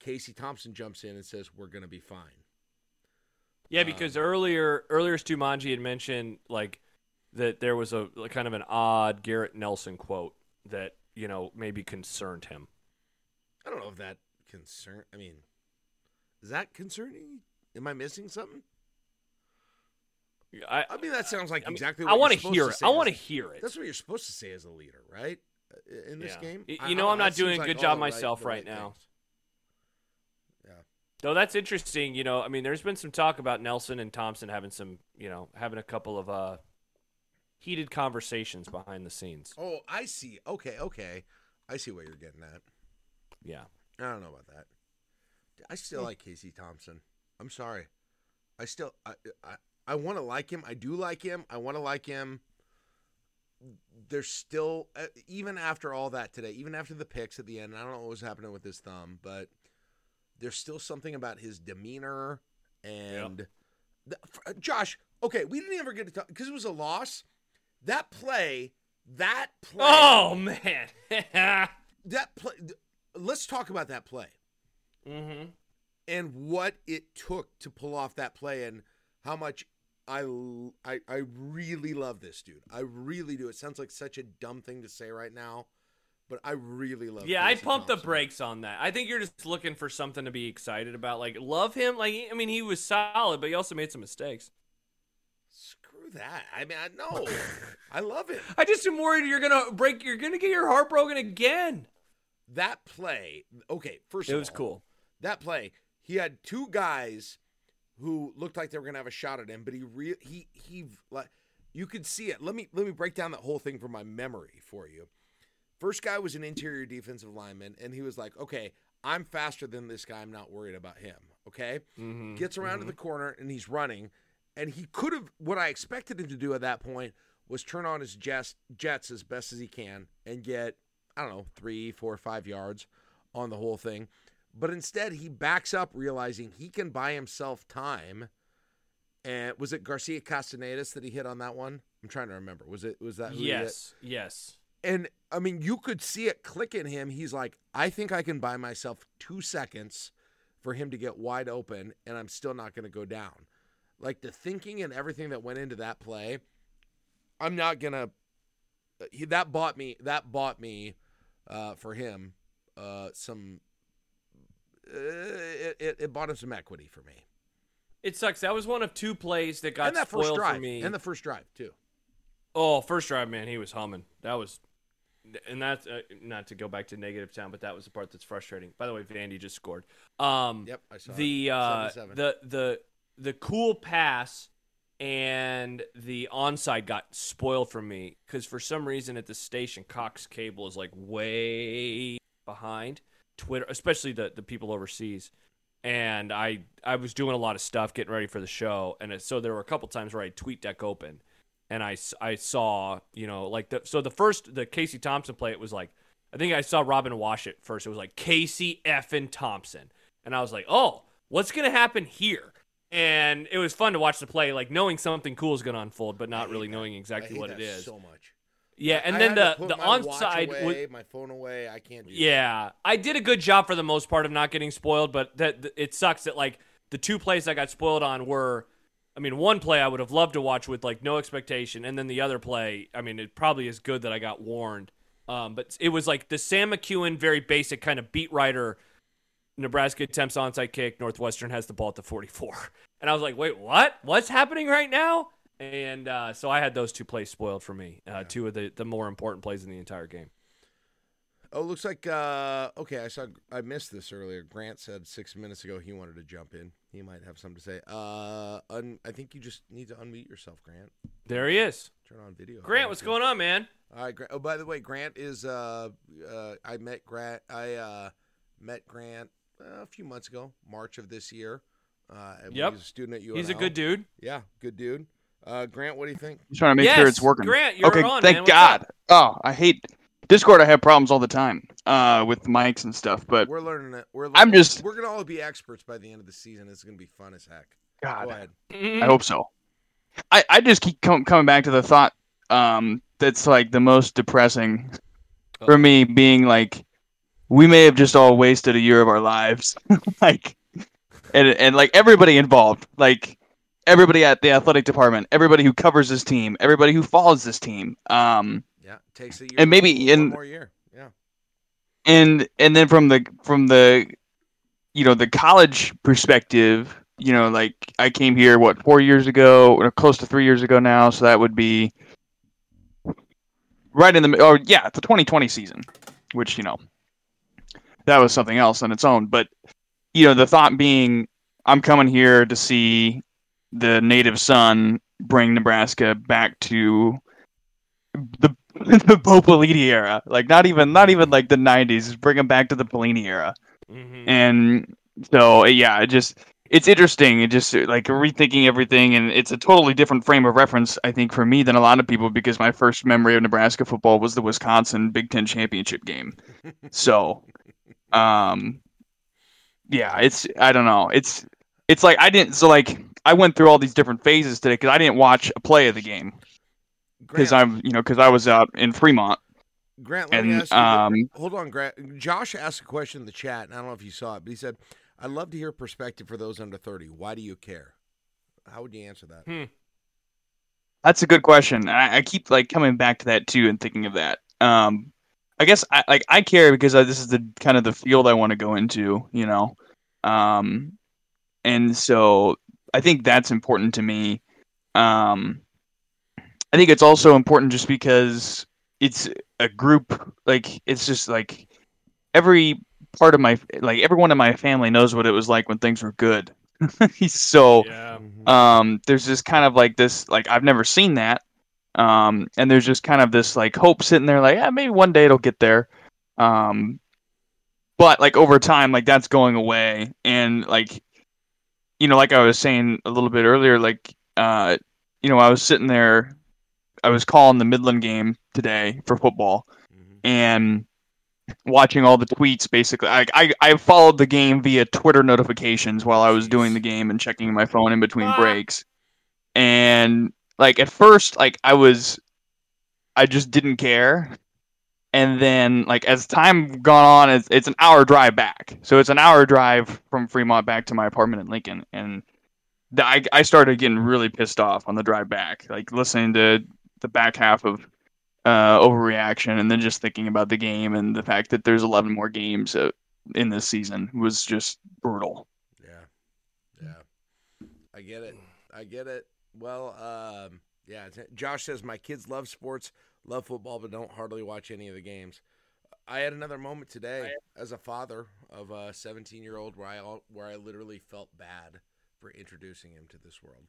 Casey Thompson jumps in and says, "We're going to be fine." Yeah, um, because earlier earlier Stu Manji had mentioned like that there was a like, kind of an odd Garrett Nelson quote that you know maybe concerned him. I don't know if that concern. I mean, is that concerning? Am I missing something? I I mean, that sounds like I mean, exactly. I want to hear it. I want to hear it. That's what you're supposed to say as a leader, right? Uh, In this Yeah. game, you I know I'm not doing a good like job the right- myself right now. things. Though that's interesting, you know. I mean, there's been some talk about Nelson and Thompson having some, you know, having a couple of uh, heated conversations behind the scenes. Oh, I see. Okay, okay, I see what you're getting at. Yeah, I don't know about that. I still like Casey Thompson. I'm sorry. I still I I, I want to like him. I do like him. I want to like him. There's still uh, even after all that today, even after the picks at the end. I don't know what was happening with his thumb, but there's still something about his demeanor and the, f- Josh. Okay, we didn't ever get to talk because it was a loss. That play, that play. Oh man. that play. Let's talk about that play mm-hmm. and what it took to pull off that play and how much I, I I really love this dude. I really do. It sounds like such a dumb thing to say right now, but I really love. Yeah, I Casey pumped the brakes on that. I think you're just looking for something to be excited about. Like, love him. Like, I mean, he was solid, but he also made some mistakes. Screw that. I mean, I know. I love it. I just am worried you're gonna break. You're gonna get your heart broken again. That play. Okay, first It was all, cool. That play. He had two guys who looked like they were gonna have a shot at him, but he re- he he like you could see it. Let me let me break down that whole thing from my memory for you. First guy was an interior defensive lineman, and he was like, "Okay, I'm faster than this guy. I'm not worried about him." Okay, Mhm, gets around to mhm. the corner and he's running, and he could have. What I expected him to do at that point was turn on his jets, jets as best as he can and get I don't know three, four, five yards on the whole thing. But instead, he backs up, realizing he can buy himself time. And was it Garcia Castanedas that he hit on that one? I'm trying to remember. Was it was that who he hit? Yes, yes. And I mean, you could see it click in him. He's like, I think I can buy myself two seconds for him to get wide open, and I'm still not going to go down. Like the thinking and everything that went into that play, I'm not gonna. He, that bought me. That bought me uh, for him uh, some. Uh, it, it, it bought him some equity for me, It sucks. That was one of two plays that got and that first spoiled drive, for me. and the first drive too. Oh, first drive, man, he was humming. That was, and that's uh, not to go back to negative town, but that was the part that's frustrating. By the way, Vandy just scored. Um, Yep, I saw the uh, the the the cool pass and the onside got spoiled for me because for some reason at the station Cox cable is like way behind Twitter, especially the the people overseas. And I I was doing a lot of stuff getting ready for the show, and it, so there were a couple times where I tweet deck open, and i i saw you know like the so the first the Casey Thompson play it was like I think I saw Robin Washut first. It was like Casey effing Thompson, and I was like, oh, what's gonna happen here? And it was fun to watch the play, like knowing something cool is gonna unfold, but not really that. knowing exactly what that it is. so much. yeah, and I then to the the onside was away, my phone away. I can't do. that. yeah, I did a good job for the most part of not getting spoiled, but that th- it sucks that like the two plays I got spoiled on were, I mean, one play I would have loved to watch with like no expectation, and then the other play, I mean, it probably is good that I got warned. Um, but it was like the Sam McKewon, very basic kind of beat writer. Nebraska attempts onside kick. Northwestern has the ball at the 44, and I was like, wait, what? What's happening right now? And uh, so I had those two plays spoiled for me. Uh, Two of the the more important plays in the entire game. Oh, looks like uh okay, I saw I missed this earlier. Grant said 6 minutes ago he wanted to jump in. He might have something to say. Uh un, I think you just need to unmute yourself, Grant. There he is. Turn on video. Grant, what's going on, man? All right, Grant. Oh, by the way, Grant is uh uh I met Grant I uh met Grant a few months ago, March of this year. Uh Yep. he's a student at UNL. He's a good dude. Yeah, good dude. Uh Grant, what do you think? Just trying to make sure it's working. Grant, you're okay, on, thank man. God. up? Oh, I hate Discord. I have problems all the time uh, with mics and stuff. But We're learning it. We're I'm learning- just- we're gonna all be experts by the end of the season. It's gonna be fun as heck. Go God, ahead. Mhm. I hope so. I, I just keep com- coming back to the thought um, that's like the most depressing for me, being like we may have just all wasted a year of our lives, like, and and like everybody involved, like everybody at the athletic department, everybody who covers this team, everybody who follows this team. Um, Yeah, it takes a year. And maybe in- more year. Yeah. and and then from the from the you know the college perspective you know like i came here what four years ago or close to three years ago now so that would be right in the or yeah the 2020 season which you know that was something else on its own but you know the thought being i'm coming here to see the native son bring nebraska back to the the Bo Pelini era, like not even not even like the '90s, bring them back to the Pelini era. Mhm. And so yeah, it just it's interesting. It just like rethinking everything, and it's a totally different frame of reference, I think, for me than a lot of people because my first memory of Nebraska football was the Wisconsin Big Ten championship game. So, um, yeah, it's I don't know. It's it's like I didn't so like I went through all these different phases today because I didn't watch a play of the game because I'm you know because I was out in Fremont. Grant, let me and, ask you. um, hold on, Grant. Josh asked a question in the chat, and I don't know if you saw it, but he said, "I'd love to hear perspective for those under 30. Why do you care?" How would you answer that? That's a good question. I, I keep like coming back to that too and thinking of that. Um, I guess I like I care because I, this is the kind of the field I want to go into, you know. Um, and so I think that's important to me. Um, I think it's also important just because it's a group like it's just like every part of my like everyone in my family knows what it was like when things were good. so Yeah. um there's this kind of like this like I've never seen that um and there's just kind of this like hope sitting there like yeah maybe one day it'll get there um but like over time like that's going away and like you know, like I was saying a little bit earlier, like uh, you know, I was sitting there, I was calling the Midland game today for football, mm-hmm. and watching all the tweets. Basically, I I, I followed the game via Twitter notifications while I was doing the game and checking my phone in between Ah. breaks, and like at first, like I was, I just didn't care. And then, like as time gone on, it's, it's an hour drive back. So it's an hour drive from Fremont back to my apartment in Lincoln, and th- I I started getting really pissed off on the drive back, like listening to the back half of uh, overreaction, and then just thinking about the game and the fact that there's 11 more games uh, in this season was just brutal. Yeah, yeah. I get it. I get it. Well, um, yeah. Josh says my kids love sports, love football, but don't hardly watch any of the games. I had another moment today as a father of a 17 year old where I where I literally felt bad for introducing him to this world.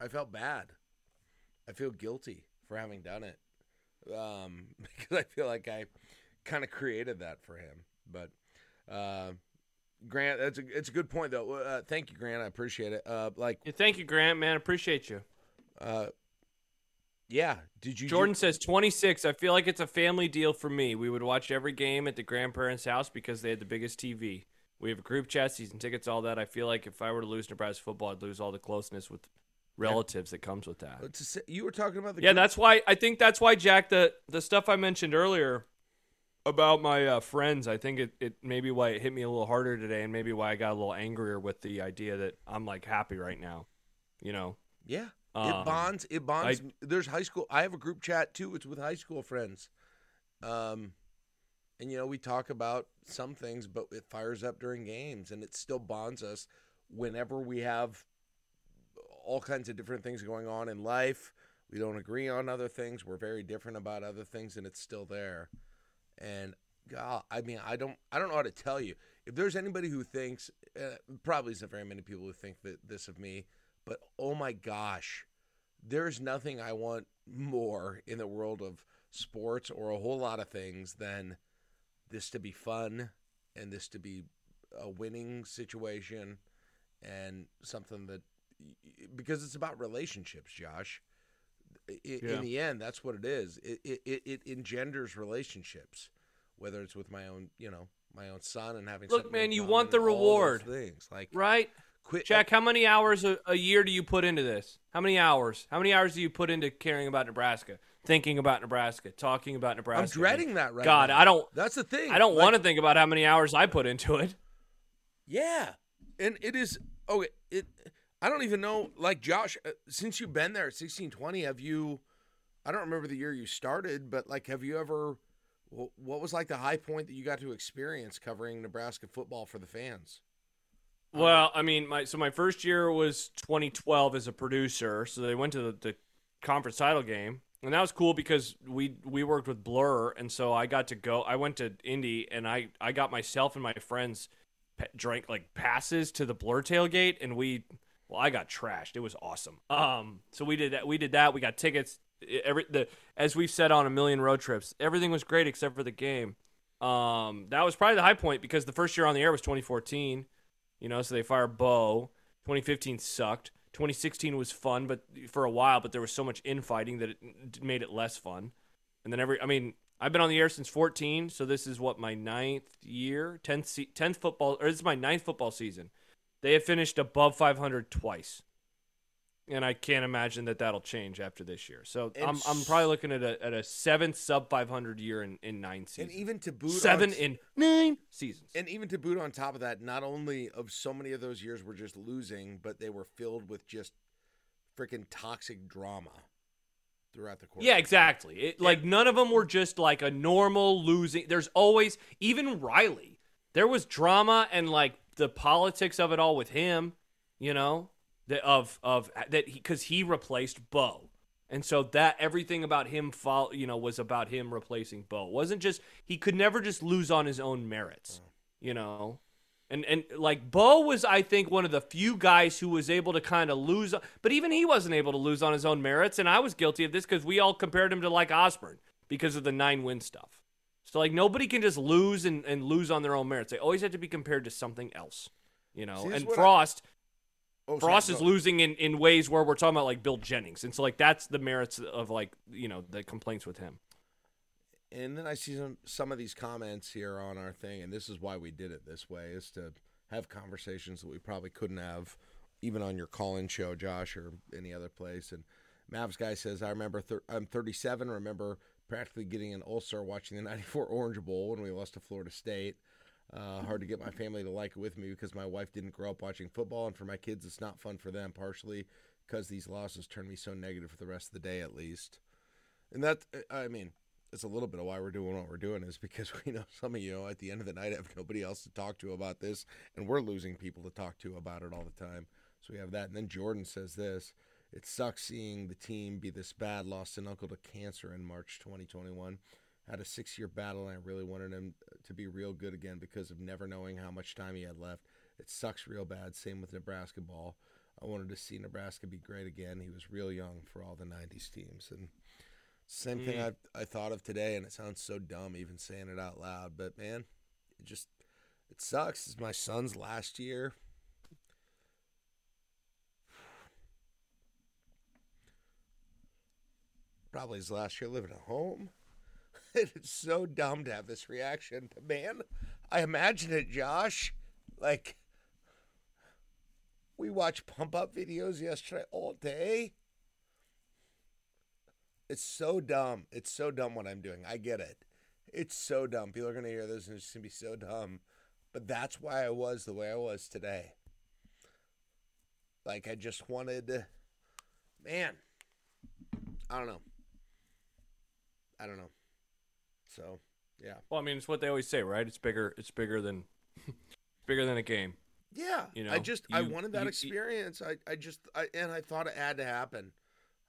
I felt bad. I feel guilty for having done it um, because I feel like I kind of created that for him. But uh, Grant, that's a it's a good point though. Uh, thank you, Grant. I appreciate it. Uh, like, Yeah, thank you, Grant. Man, appreciate you. uh, yeah. Did you Jordan ju- says 26. I feel like it's a family deal for me. We would watch every game at the grandparents' house because they had the biggest TV. We have a group chat, season tickets, all that. I feel like if I were to lose Nebraska football, I'd lose all the closeness with relatives that comes with that. It's a se- you were talking about the Yeah, group- that's why I think that's why Jack the the stuff I mentioned earlier about my uh, friends. I think it it maybe why it hit me a little harder today, and maybe why I got a little angrier with the idea that I'm like happy right now. You know, yeah. Um, it bonds. It bonds. There's high school. I have a group chat too. It's with high school friends. Um, and you know we talk about some things, but it fires up during games, and it still bonds us whenever we have all kinds of different things going on in life. We don't agree on other things. We're very different about other things, and it's still there. And God, I mean, I don't, I don't know how to tell you. If there's anybody who thinks, uh, probably isn't very many people who think that this of me, but oh my gosh, there's nothing I want more in the world of sports or a whole lot of things than this to be fun and this to be a winning situation and something that because it's about relationships, Josh. I- I- Yeah. In the end, that's what it is. It, it, it, it engenders relationships, whether it's with my own, you know, my own son and having. Look, something man, you want the and all those reward. Things like right? quit. Jack, how many hours a, a year do you put into this? How many hours? How many hours do you put into caring about Nebraska, thinking about Nebraska, talking about Nebraska? I'm dreading that right God, now. I don't. That's the thing. I don't Like, want to think about how many hours I put into it. Yeah, and it is. Okay, it. I don't even know. Like Josh, uh, since you've been there at sixteen twenty, have you? I don't remember the year you started, but like, have you ever? What was like the high point that you got to experience covering Nebraska football for the fans? Well, I mean, my so my first year was 2012 as a producer. So they went to the, the conference title game, and that was cool because we we worked with Blur, and so I got to go. I went to Indy, and I I got myself and my friends drank like passes to the Blur tailgate, and we well, I got trashed. It was awesome. Um, so we did that. We did that. We got tickets. Every the as we've said on a million road trips, everything was great except for the game. Um, that was probably the high point because the first year on the air was 2014. You know, so they fired Bo. 2015 sucked. 2016 was fun, but for a while, but there was so much infighting that it made it less fun. And then every, I mean, I've been on the air since 14, so this is what my ninth year, 10th, se- 10th football, or this is my ninth football season. They have finished above 500 twice, and I can't imagine that that'll change after this year. So And I'm, I'm probably looking at a at a seventh sub 500 year in, in nine seasons. And even to boot Seven on, in nine seasons. and even to boot on top of that, not only of so many of those years were just losing, but they were filled with just freaking toxic drama throughout the course. Yeah, exactly. It, like none of them were just like a normal losing. There's always even Riley. There was drama and like the politics of it all with him, you know, that of of that because he replaced Bo. And so that everything about him fall, you know, was about him replacing Bo. Wasn't just he could never just lose on his own merits, you know. And and like Bo was, I think, one of the few guys who was able to kind of lose, but even he wasn't able to lose on his own merits. And I was guilty of this because we all compared him to like Osborne because of the nine win stuff. So like nobody can just lose and, and lose on their own merits. They always have to be compared to something else. You know, See, and what I- Frost. Oh, sorry, Frost is go. losing in, in ways where we're talking about like Bill Jennings, and so like that's the merits of like you know the complaints with him. And then I see some some of these comments here on our thing, and this is why we did it this way: is to have conversations that we probably couldn't have, even on your call-in show, Josh, or any other place. And Mavs guy says, "I remember thir- I'm 37. Remember practically getting an ulcer watching the '94 Orange Bowl when we lost to Florida State. Uh, hard to get my family to like it with me because my wife didn't grow up watching football, and for my kids, it's not fun for them. Partially because these losses turn me so negative for the rest of the day, at least. And that, I mean." it's a little bit of why we're doing what we're doing is because we know some of you at the end of the night have nobody else to talk to about this and we're losing people to talk to about it all the time so we have that and then jordan says this it sucks seeing the team be this bad lost an uncle to cancer in march 2021 had a six year battle and i really wanted him to be real good again because of never knowing how much time he had left it sucks real bad same with nebraska ball i wanted to see nebraska be great again he was real young for all the 90s teams and same thing mm. I I thought of today, and it sounds so dumb even saying it out loud. But man, it just it sucks. It's my son's last year. Probably his last year living at home. it's so dumb to have this reaction. But man, I imagine it, Josh. Like we watched pump up videos yesterday all day. It's so dumb. It's so dumb what I'm doing. I get it. It's so dumb. People are gonna hear this and it's gonna be so dumb. But that's why I was the way I was today. Like I just wanted man. I don't know. I don't know. So yeah. Well, I mean, it's what they always say, right? It's bigger. It's bigger than bigger than a game. Yeah. You know, I just I wanted that you- you- experience. I, I just I and I thought it had to happen.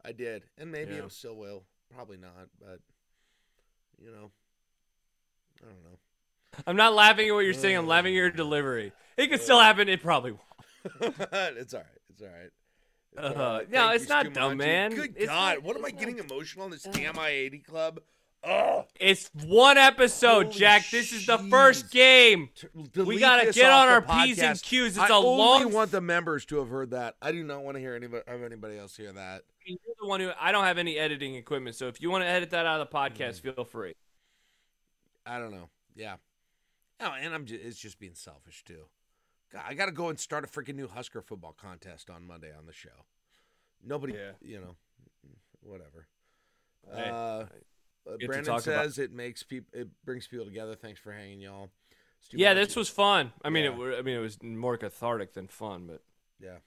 I did. And maybe Yeah. it still will. Probably not, but you know. I don't know. I'm not laughing at what you're saying. I'm uh. laughing at your delivery. It could uh. still happen. It probably won't. it's all right. It's all right. It's all Uh, no, it's not dumb, Monty. man. Good It's God, not- what am I getting not- emotional in this damn I eighty club? Oh, It's one episode, Holy Jack. This is the first game. delete We gotta get on our P's and. Q's. It's I a only long- want the members to have heard that. I do not want to hear anybody have anybody else hear that. You're the one who I don't have any editing equipment, so if you want to edit that out of the podcast, Mm. feel free. I don't know. Yeah. Oh, and I'm just, it's just being selfish too. God, I got to go and start a freaking new Husker football contest on Monday on the show. Nobody, Yeah. you know, whatever. Hey, uh, Brandon talk about- says it makes people, it brings people together. Thanks for hanging, y'all. Yeah, this was fun. I mean, Yeah. it, I mean, it was more cathartic than fun, but Yeah.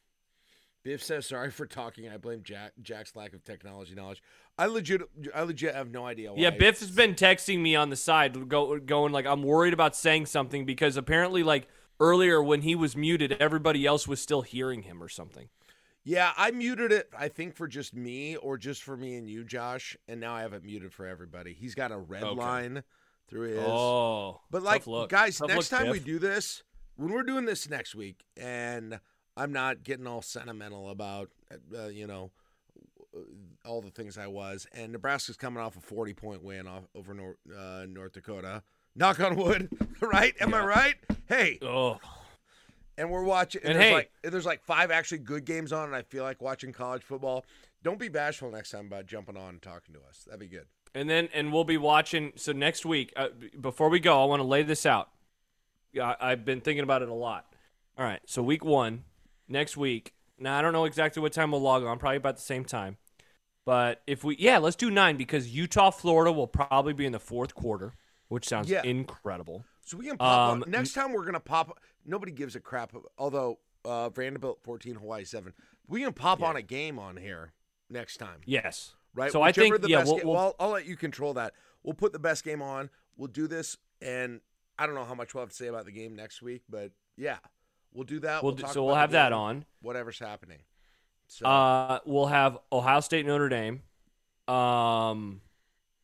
Biff says sorry for talking. I blame Jack Jack's lack of technology knowledge. I legit, I legit have no idea why. yeah, Biff has been texting me on the side, go, going like, "I'm worried about saying something because apparently, like earlier when he was muted, everybody else was still hearing him or something." Yeah, I muted it. I think for just me or just for me and you, Josh. And now I have it muted for everybody. He's got a red Okay. line through his. Oh, but tough like, look. guys, Tough next look, time we do this, when we're doing this next week, and I'm not getting all sentimental about, uh, you know, all the things I was, and Nebraska's coming off a 40 point win off over North, uh, North Dakota. Knock on wood, right? Am I right? Hey, oh, and we're watching. And, And there's hey- like there's like five actually good games on, and I feel like watching college football. Don't be bashful next time about jumping on and talking to us. That'd be good. and then and we'll be watching. So next week, uh, before we go, I want to lay this out. Yeah, I, I've been thinking about it a lot. All right, so week one, next week. Now I don't know exactly what time we'll log on. Probably about the same time. But if we, yeah, let's do nine because Utah, Florida will probably be in the fourth quarter, which sounds Yeah. incredible. So we can pop Um, on. next time. We're gonna pop. Nobody gives a crap. Although uh, Vanderbilt 14, Hawaii seven. We can pop on a game on here next time, Yes. right? So I think the yeah, best we'll, ga- we'll- well, I'll, let you control that. We'll put the best game on. We'll do this, and I don't know how much we'll have to say about the game next week, but yeah, we'll do that. we'll We'll do, so we'll have that on. Whatever's happening. So Uh, we'll have Ohio State Notre Dame, um,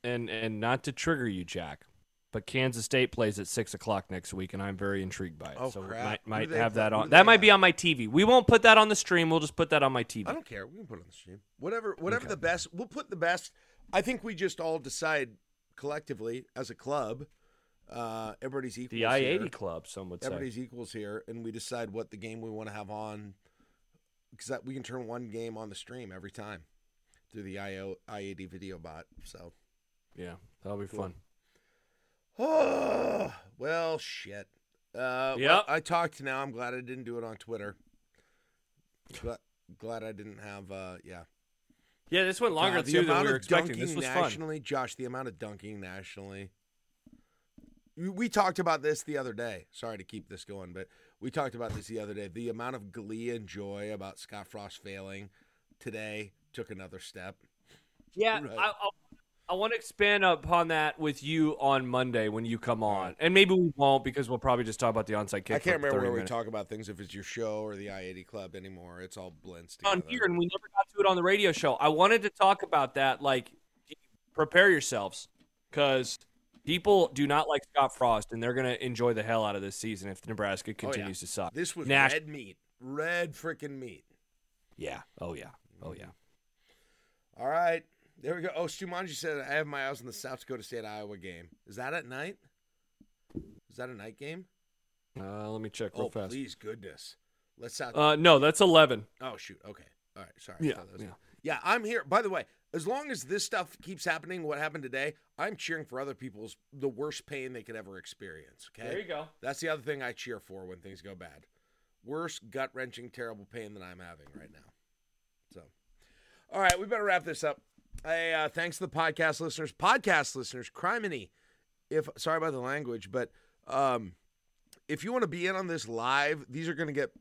and and not to trigger you, Jack, but Kansas State plays at six o'clock next week, and I'm very intrigued by it. Oh, so crap. might might have that on. That might be on my TV. We won't put that on the stream. We'll just put that on my TV. I don't care. We can put it on the stream. Whatever, whatever Okay. the best. We'll put the best. I think we just all decide collectively as a club Uh, everybody's equals. The I eighty club, some would say. Everybody's equals here, and we decide what the game we want to have on, because we can turn one game on the stream every time through the IO I80 video bot. So, Yeah, that'll be Cool. fun. Oh well, shit. Uh, well, I talked now. I'm glad I didn't do it on Twitter. Glad, glad I didn't have. Uh, yeah. Yeah, this went longer God, too than amount we were of expecting. dunking This was fun. nationally, Josh. The amount of dunking nationally. We- talked about this the other day. Sorry to keep this going, but we talked about this the other day. The amount of glee and joy about Scott Frost failing today took another step. Yeah, Right. I, I, I want to expand upon that with you on Monday when you come on, mm. and maybe we won't because we'll probably just talk about the onside kick. I can't remember 30 where we talk about things if it's your show or the I-80 Club anymore. It's all blends together. on here, and we never got to it on the radio show. I wanted to talk about that. Like, prepare yourselves because people do not like Scott Frost, and they're going to enjoy the hell out of this season if Nebraska oh, continues to suck. This was Nash- red meat, red freaking meat. Yeah. Oh yeah. Oh yeah. Mm-hmm. All right, there we go. Oh, Stu Manji said I have my eyes on the South Dakota State Iowa game. Is that at night? Is that a night game? Uh, let me check real Oh, fast. please, goodness. Let's South. Uh, no, that's eleven. oh, shoot. Okay. All right. Sorry. I Yeah, thought yeah. Yeah, I'm here. By the way, as long as this stuff keeps happening, what happened today, I'm cheering for other people's the worst pain they could ever experience. Okay. There you go. That's the other thing I cheer for when things go bad. Worst gut wrenching, terrible pain that I'm having right now. So, all right, we better wrap this up. Hey, uh, thanks to the podcast listeners, podcast listeners, criminy. If sorry about the language, but um, if you want to be in on this live, these are going to get.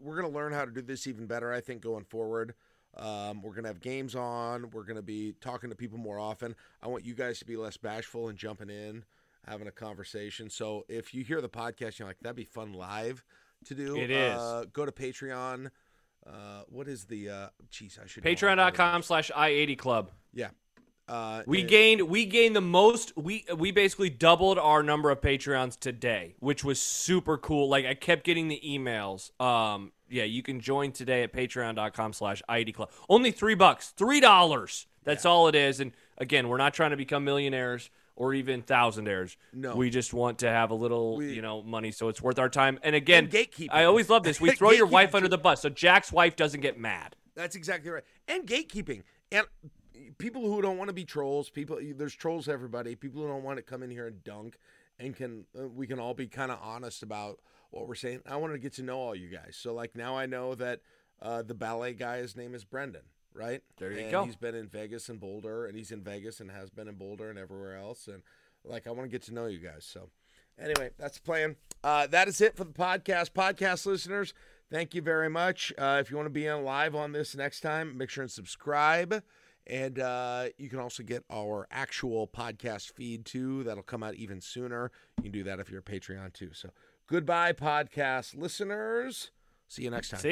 We're going to learn how to do this even better. I think going forward. Um, we're going to have games on. We're going to be talking to people more often. I want you guys to be less bashful and jumping in, having a conversation. So if you hear the podcast, you're like, that'd be fun live to do. It is. Uh, go to Patreon. Uh, what is the? Uh, geez, I should. know off the Patreon.com slash I80 Club. Yeah. Uh, We and- gained we gained the most we we basically doubled our number of Patreons today, which was super cool. Like I kept getting the emails. Um yeah, you can join today at patreon.com slash I80 Club. Only three bucks. Three dollars. That's all it is. And again, we're not trying to become millionaires or even thousandaires. No. We just want to have a little, We- you know, money so it's worth our time. And again, And gatekeeping. I always love this. We throw your wife under the bus so Jack's wife doesn't get mad. That's exactly right. And gatekeeping. And people who don't want to be trolls, people there's trolls everybody. People who don't want to come in here and dunk and can uh, we can all be kind of honest about what we're saying. I wanted to get to know all you guys. So like now I know that uh, the ballet guy his name is Brendan, right? There you and go. He's been in Vegas and Boulder and he's in Vegas and has been in Boulder and everywhere else and like I want to get to know you guys. So Anyway, that's the plan. Uh, that is it for the podcast. Podcast listeners, thank you very much. Uh, if you want to be on live on this next time, make sure and subscribe. And uh, you can also get our actual podcast feed too. That'll come out even sooner. You can do that if you're a Patreon too. So goodbye, podcast listeners. See you next time. See